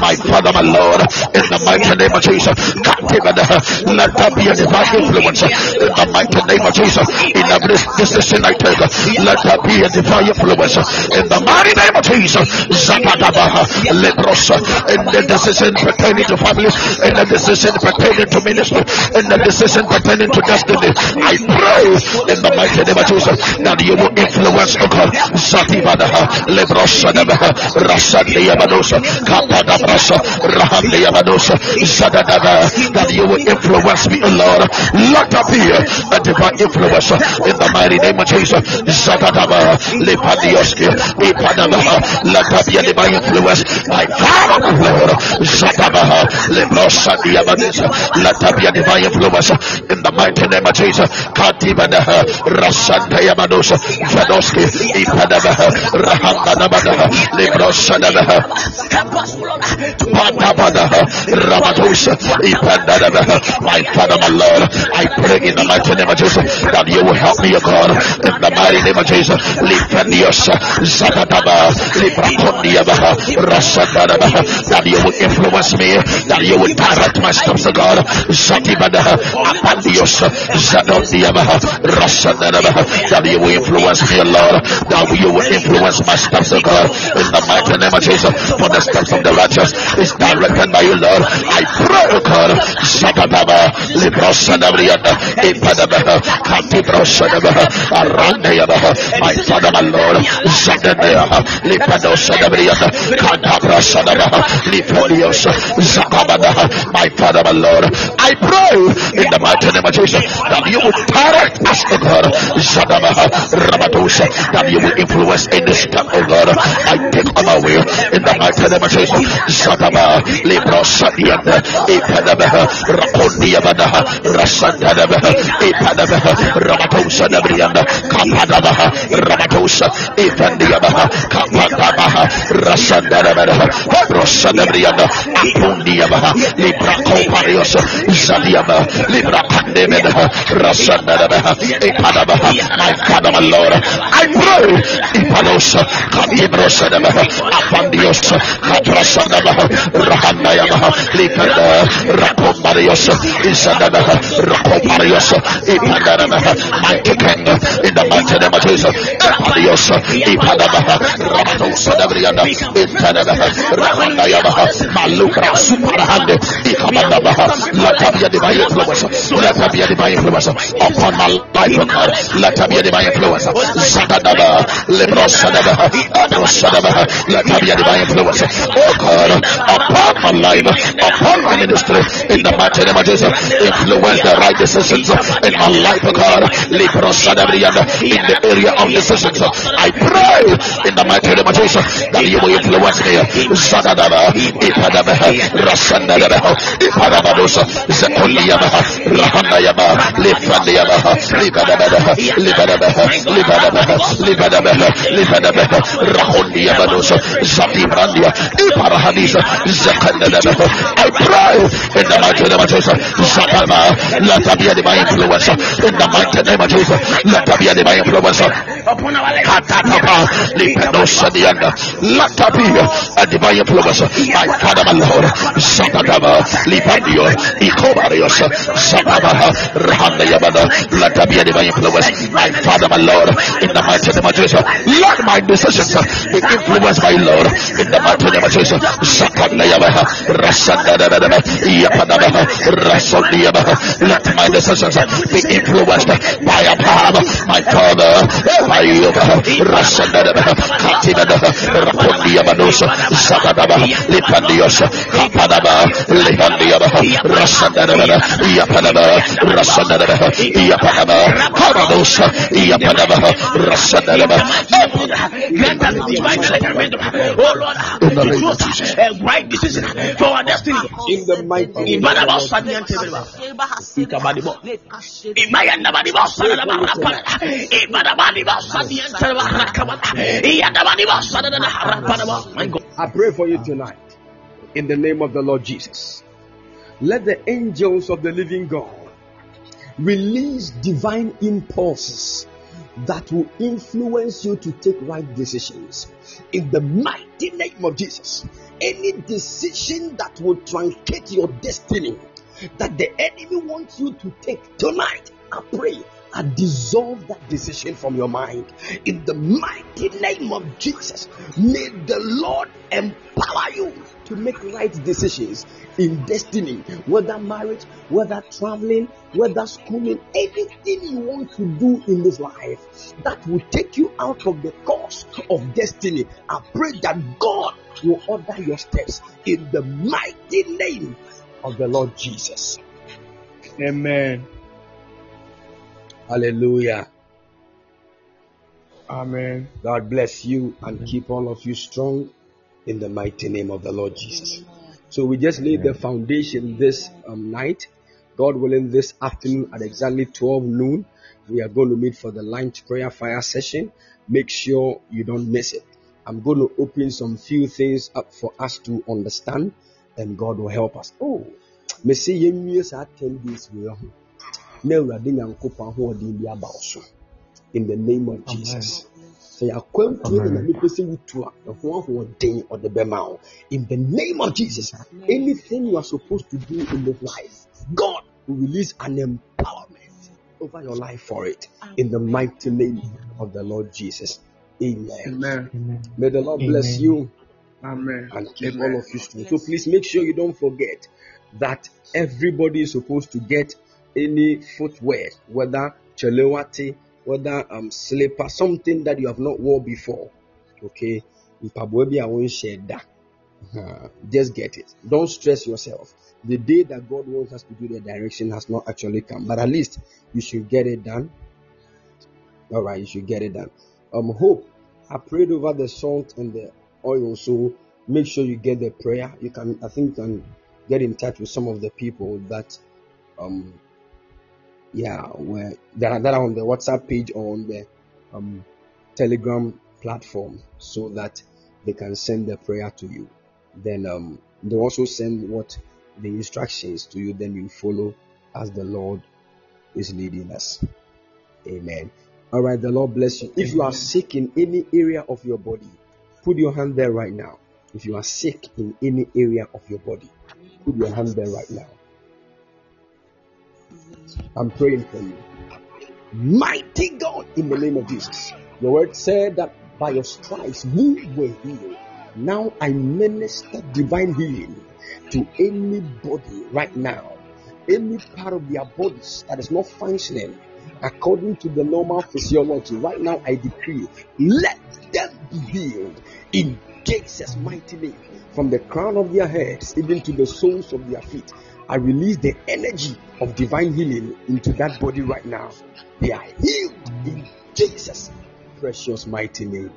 My Father, my Lord, in the mighty name of Jesus. Let be a divine influence. In the mighty name of Jesus. In every decision I take, let be a divine influence. In the mighty name of Jesus. Lebrosa, in the decision pertaining to in the decision pertaining to ministry, in the decision pertaining to destiny. I pray in the mighty name of Jesus that you will influence, oh God, Yabadosa, Yabadosa, Zadadaba, that you will influence me, Lord. Let there be a divine influence in the mighty name of Jesus. Zadadaba, Lepadioski, Ipadabaha, let be a divine influence. My Father, Lord, Zadabaha, Lebrosa, Diabadisa, let be a divine influence in the mighty name of Jesus. Katibada Rasanta Yamados Vadoski Ipadaba Lord, I pray in the mighty name of Jesus that you will help me, O God, in the mighty name of Jesus. Lifandios Zakataba Librakondiaba Rasadaba that you will influence me, that you will direct my steps, O God. Zatibada Apandios Rasadaba that you will influence me, Lord, that you will influence my steps, O God, in the mighty name of Jesus. For the steps of the righteous is directed by you, Lord. I pray, O God, Zakataba Librosadabriada Ipadaba Katibrosadaba Arandayaba my Father, my Lord, Zadabaya Lipadosadabriada Katabrasadaba Lipadios Zakabada my Father, my Lord. I pray in the mighty name of Jesus that you will direct us, O God, Zadabaha Rabadosa, that you will influence in this step. I take my will in the mighty name of Jesus. Zadaba Librosadianda Ipadabaha Rakondiabada Rasandadabaha Ipadabaha Rabatosa Dabrianda Kapadabaha Rabatosa Ipandiabaha Kapadabaha Rasandadabaha Rosadabrianda Apundiabaha Libra Koparios Zadiaba Libra Pandemeda Rasandadabaha Ipadabaha My Father, Lord, I pray Ipalos Katibrosadaba Apandios Katrasadabaha Rahandayabaha Lipanda Rakomarios Isadabaha Rakoparios Ipandadabaha Mighty King in the name of Jesus Ipadios Ipadabaha Ramatosadabrianda Itadabaha Rahandayabaha Malukra Superhande Ikabadabaha Let there be a divine influence Let there be a divine influence upon my life, O God Let there be a divine influence Zadadaba Librosadaba Adrosadaba Let there be a divine influence Oh God upon life. Upon my ministry in the mighty name of Jesus influence the right decisions in my life, O God. Librosadabrianda in the area of decisions. I pray in the mighty name of Jesus that you will influence me. Zadadaba Ipadaba Rasanadaba Ipadabadosa Zekoliaba Rahanayaba Lifandiaba Libadaba Libadaba Libadaba Libadaba Libadaba Rahondiabadosa Zatibrandia Iparahadisa Zakandaba I pray in the mighty name of Jesus Zakama let there be a divine influence in the mighty name of Jesus let there be a divine influence Katatapa Lipadosa Dianda let there be a divine influence my Father my Lord. Zakadaba Lipandio Ikobarios Zakaba Rahandayabada let there be a divine influence my Father my Lord in the mighty name of Jesus let my decisions be influenced by Lord in the mighty name of Jesus Rasondiaba let my decisions be influenced by Abraham my Father by you Rakondiabadosa Zakadaba Lipandios Kapadaba Lipandiaba Rasandadaba Yapadaba Rasandadaba Yapadaba Karadosa Yapadaba Rasandadaba Let us divine. Oh Lord, the close Jesus. a right decision for our destiny. In the mighty name of. I pray for you tonight in the name of the Lord Jesus. Let the angels of the living God release divine impulses that will influence you to take right decisions in the mighty name of Jesus. Any decision that will truncate your destiny, that the enemy wants you to take tonight, I pray. I dissolve that decision from your mind in the mighty name of Jesus. May the Lord empower you to make right decisions in destiny, whether marriage, whether traveling, whether schooling, anything you want to do in this life that will take you out of the course of destiny. I pray that God will order your steps in the mighty name of the Lord Jesus. Amen. Hallelujah. Amen. God bless you and keep all of you strong in the mighty name of the Lord Jesus. So we just laid the foundation this um, night God willing, this afternoon at exactly 12 noon, we are going to meet for the lunch prayer fire session. Make sure you don't miss it. I'm going to open some few things up for us to understand, and God will help us. Oh, me say yɛnwie saa 10 days wei ho na awurade nyankopɔn ahoɔden bi aba so in the name of jesus sɛ yɛakwantuo na nyame pɛ sɛ wotu a ɛho ahoɔden ɔde bɛma wo. In the name of jesus anything you are supposed to do in this life god will release an empowerment over your life for it. In the mighty name of the lord jesus. Amen, Amen. may the lord bless you Amen. and keep Amen. all of you strong. So please make sure you don't forget that everybody is supposed to get any footwear, whether chelewati, whether um slipper, something that you have not worn before. Okay, just get it. Don't stress yourself. The day that God wants us to do the direction has not actually come, but at least you should get it done. All right, you should get it done. Um, hope I prayed over the salt and the oil, so make sure you get the prayer. You can, I think, you can get in touch with some of the people that, um, yeah, where that are, that on the WhatsApp page or on the um Telegram platform, so that they can send the prayer to you. Then um, they also send what the instructions to you. Then you follow as the Lord is leading us. Amen. All right, the Lord bless you. If you are sick in any area of your body, put your hand there right now. If you are sick in any area of your body, put your hand there right now. I'm praying for you. Mighty God, in the name of Jesus. Your word said that by your stripes we were healed. Now I minister divine healing to anybody right now. Any part of their bodies that is not functioning according to the normal physiology. Right now I decree, let them be healed in Jesus' mighty name. From the crown of their heads even to the soles of their feet. I release the energy of divine healing into that body right now. They are healed in Jesus' precious mighty name.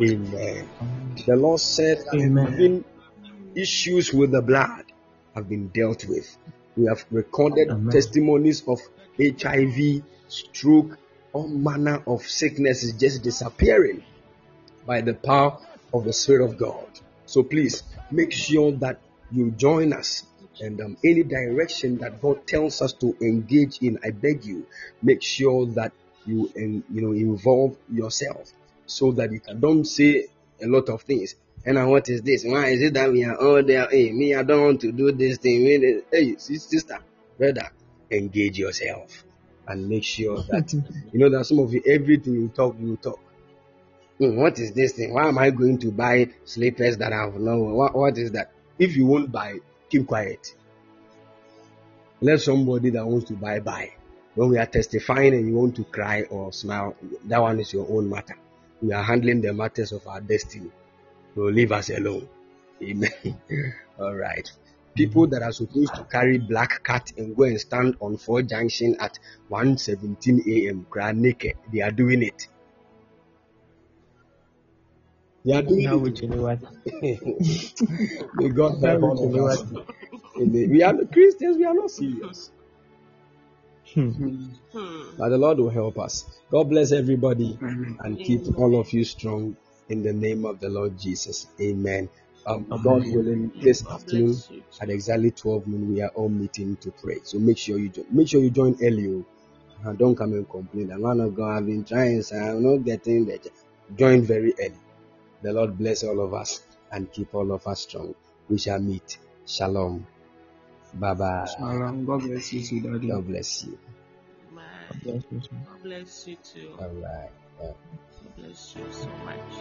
Amen. The Lord said, Amen. issues with the blood have been dealt with. We have recorded Amen. testimonies of HIV, stroke, all manner of sicknesses just disappearing by the power of the Spirit of God. So please make sure that you join us and um, any direction that God tells us to engage in, I beg you, make sure that you en- you know involve yourself so that you can don't say a lot of things. And uh, what is this? Why is it that we are all there? Hey, me, I don't want to do this thing. Hey, sis- sister, brother, engage yourself and make sure that you know that some of you everything you talk, you talk. Hmm, what is this thing? Why am I going to buy slippers that I have no? What, what is that? If you won't buy, keep quiet. Let somebody that wants to buy buy. When we are testifying and you want to cry or smile, that one is your own matter. We are handling the matters of our destiny. So leave us alone. Amen. All right. People that are supposed to carry black cat and go and stand on 4 junction at 1:17 a.m. cry naked. They are doing it. They are doing Now it. which you what? May God Now help you of what? We are Christians. We are not serious. Hmm. But the Lord will help us. God bless everybody and keep all of you strong in the name of the Lord Jesus. Amen. Um, God willing, this afternoon at exactly 12 noon, we are all meeting to pray. So make sure you join. Make sure you join early. oh. Uh, don't come and complain. I'm not going. I've been trying, so I'm not getting there. Join very early. The Lord bless all of us and keep all of us strong. We shall meet. Shalom. Bye bye. Shalom. God bless you, too, Daddy. God bless you. God bless you, too. God bless you too. All right. Yeah. God bless you so much.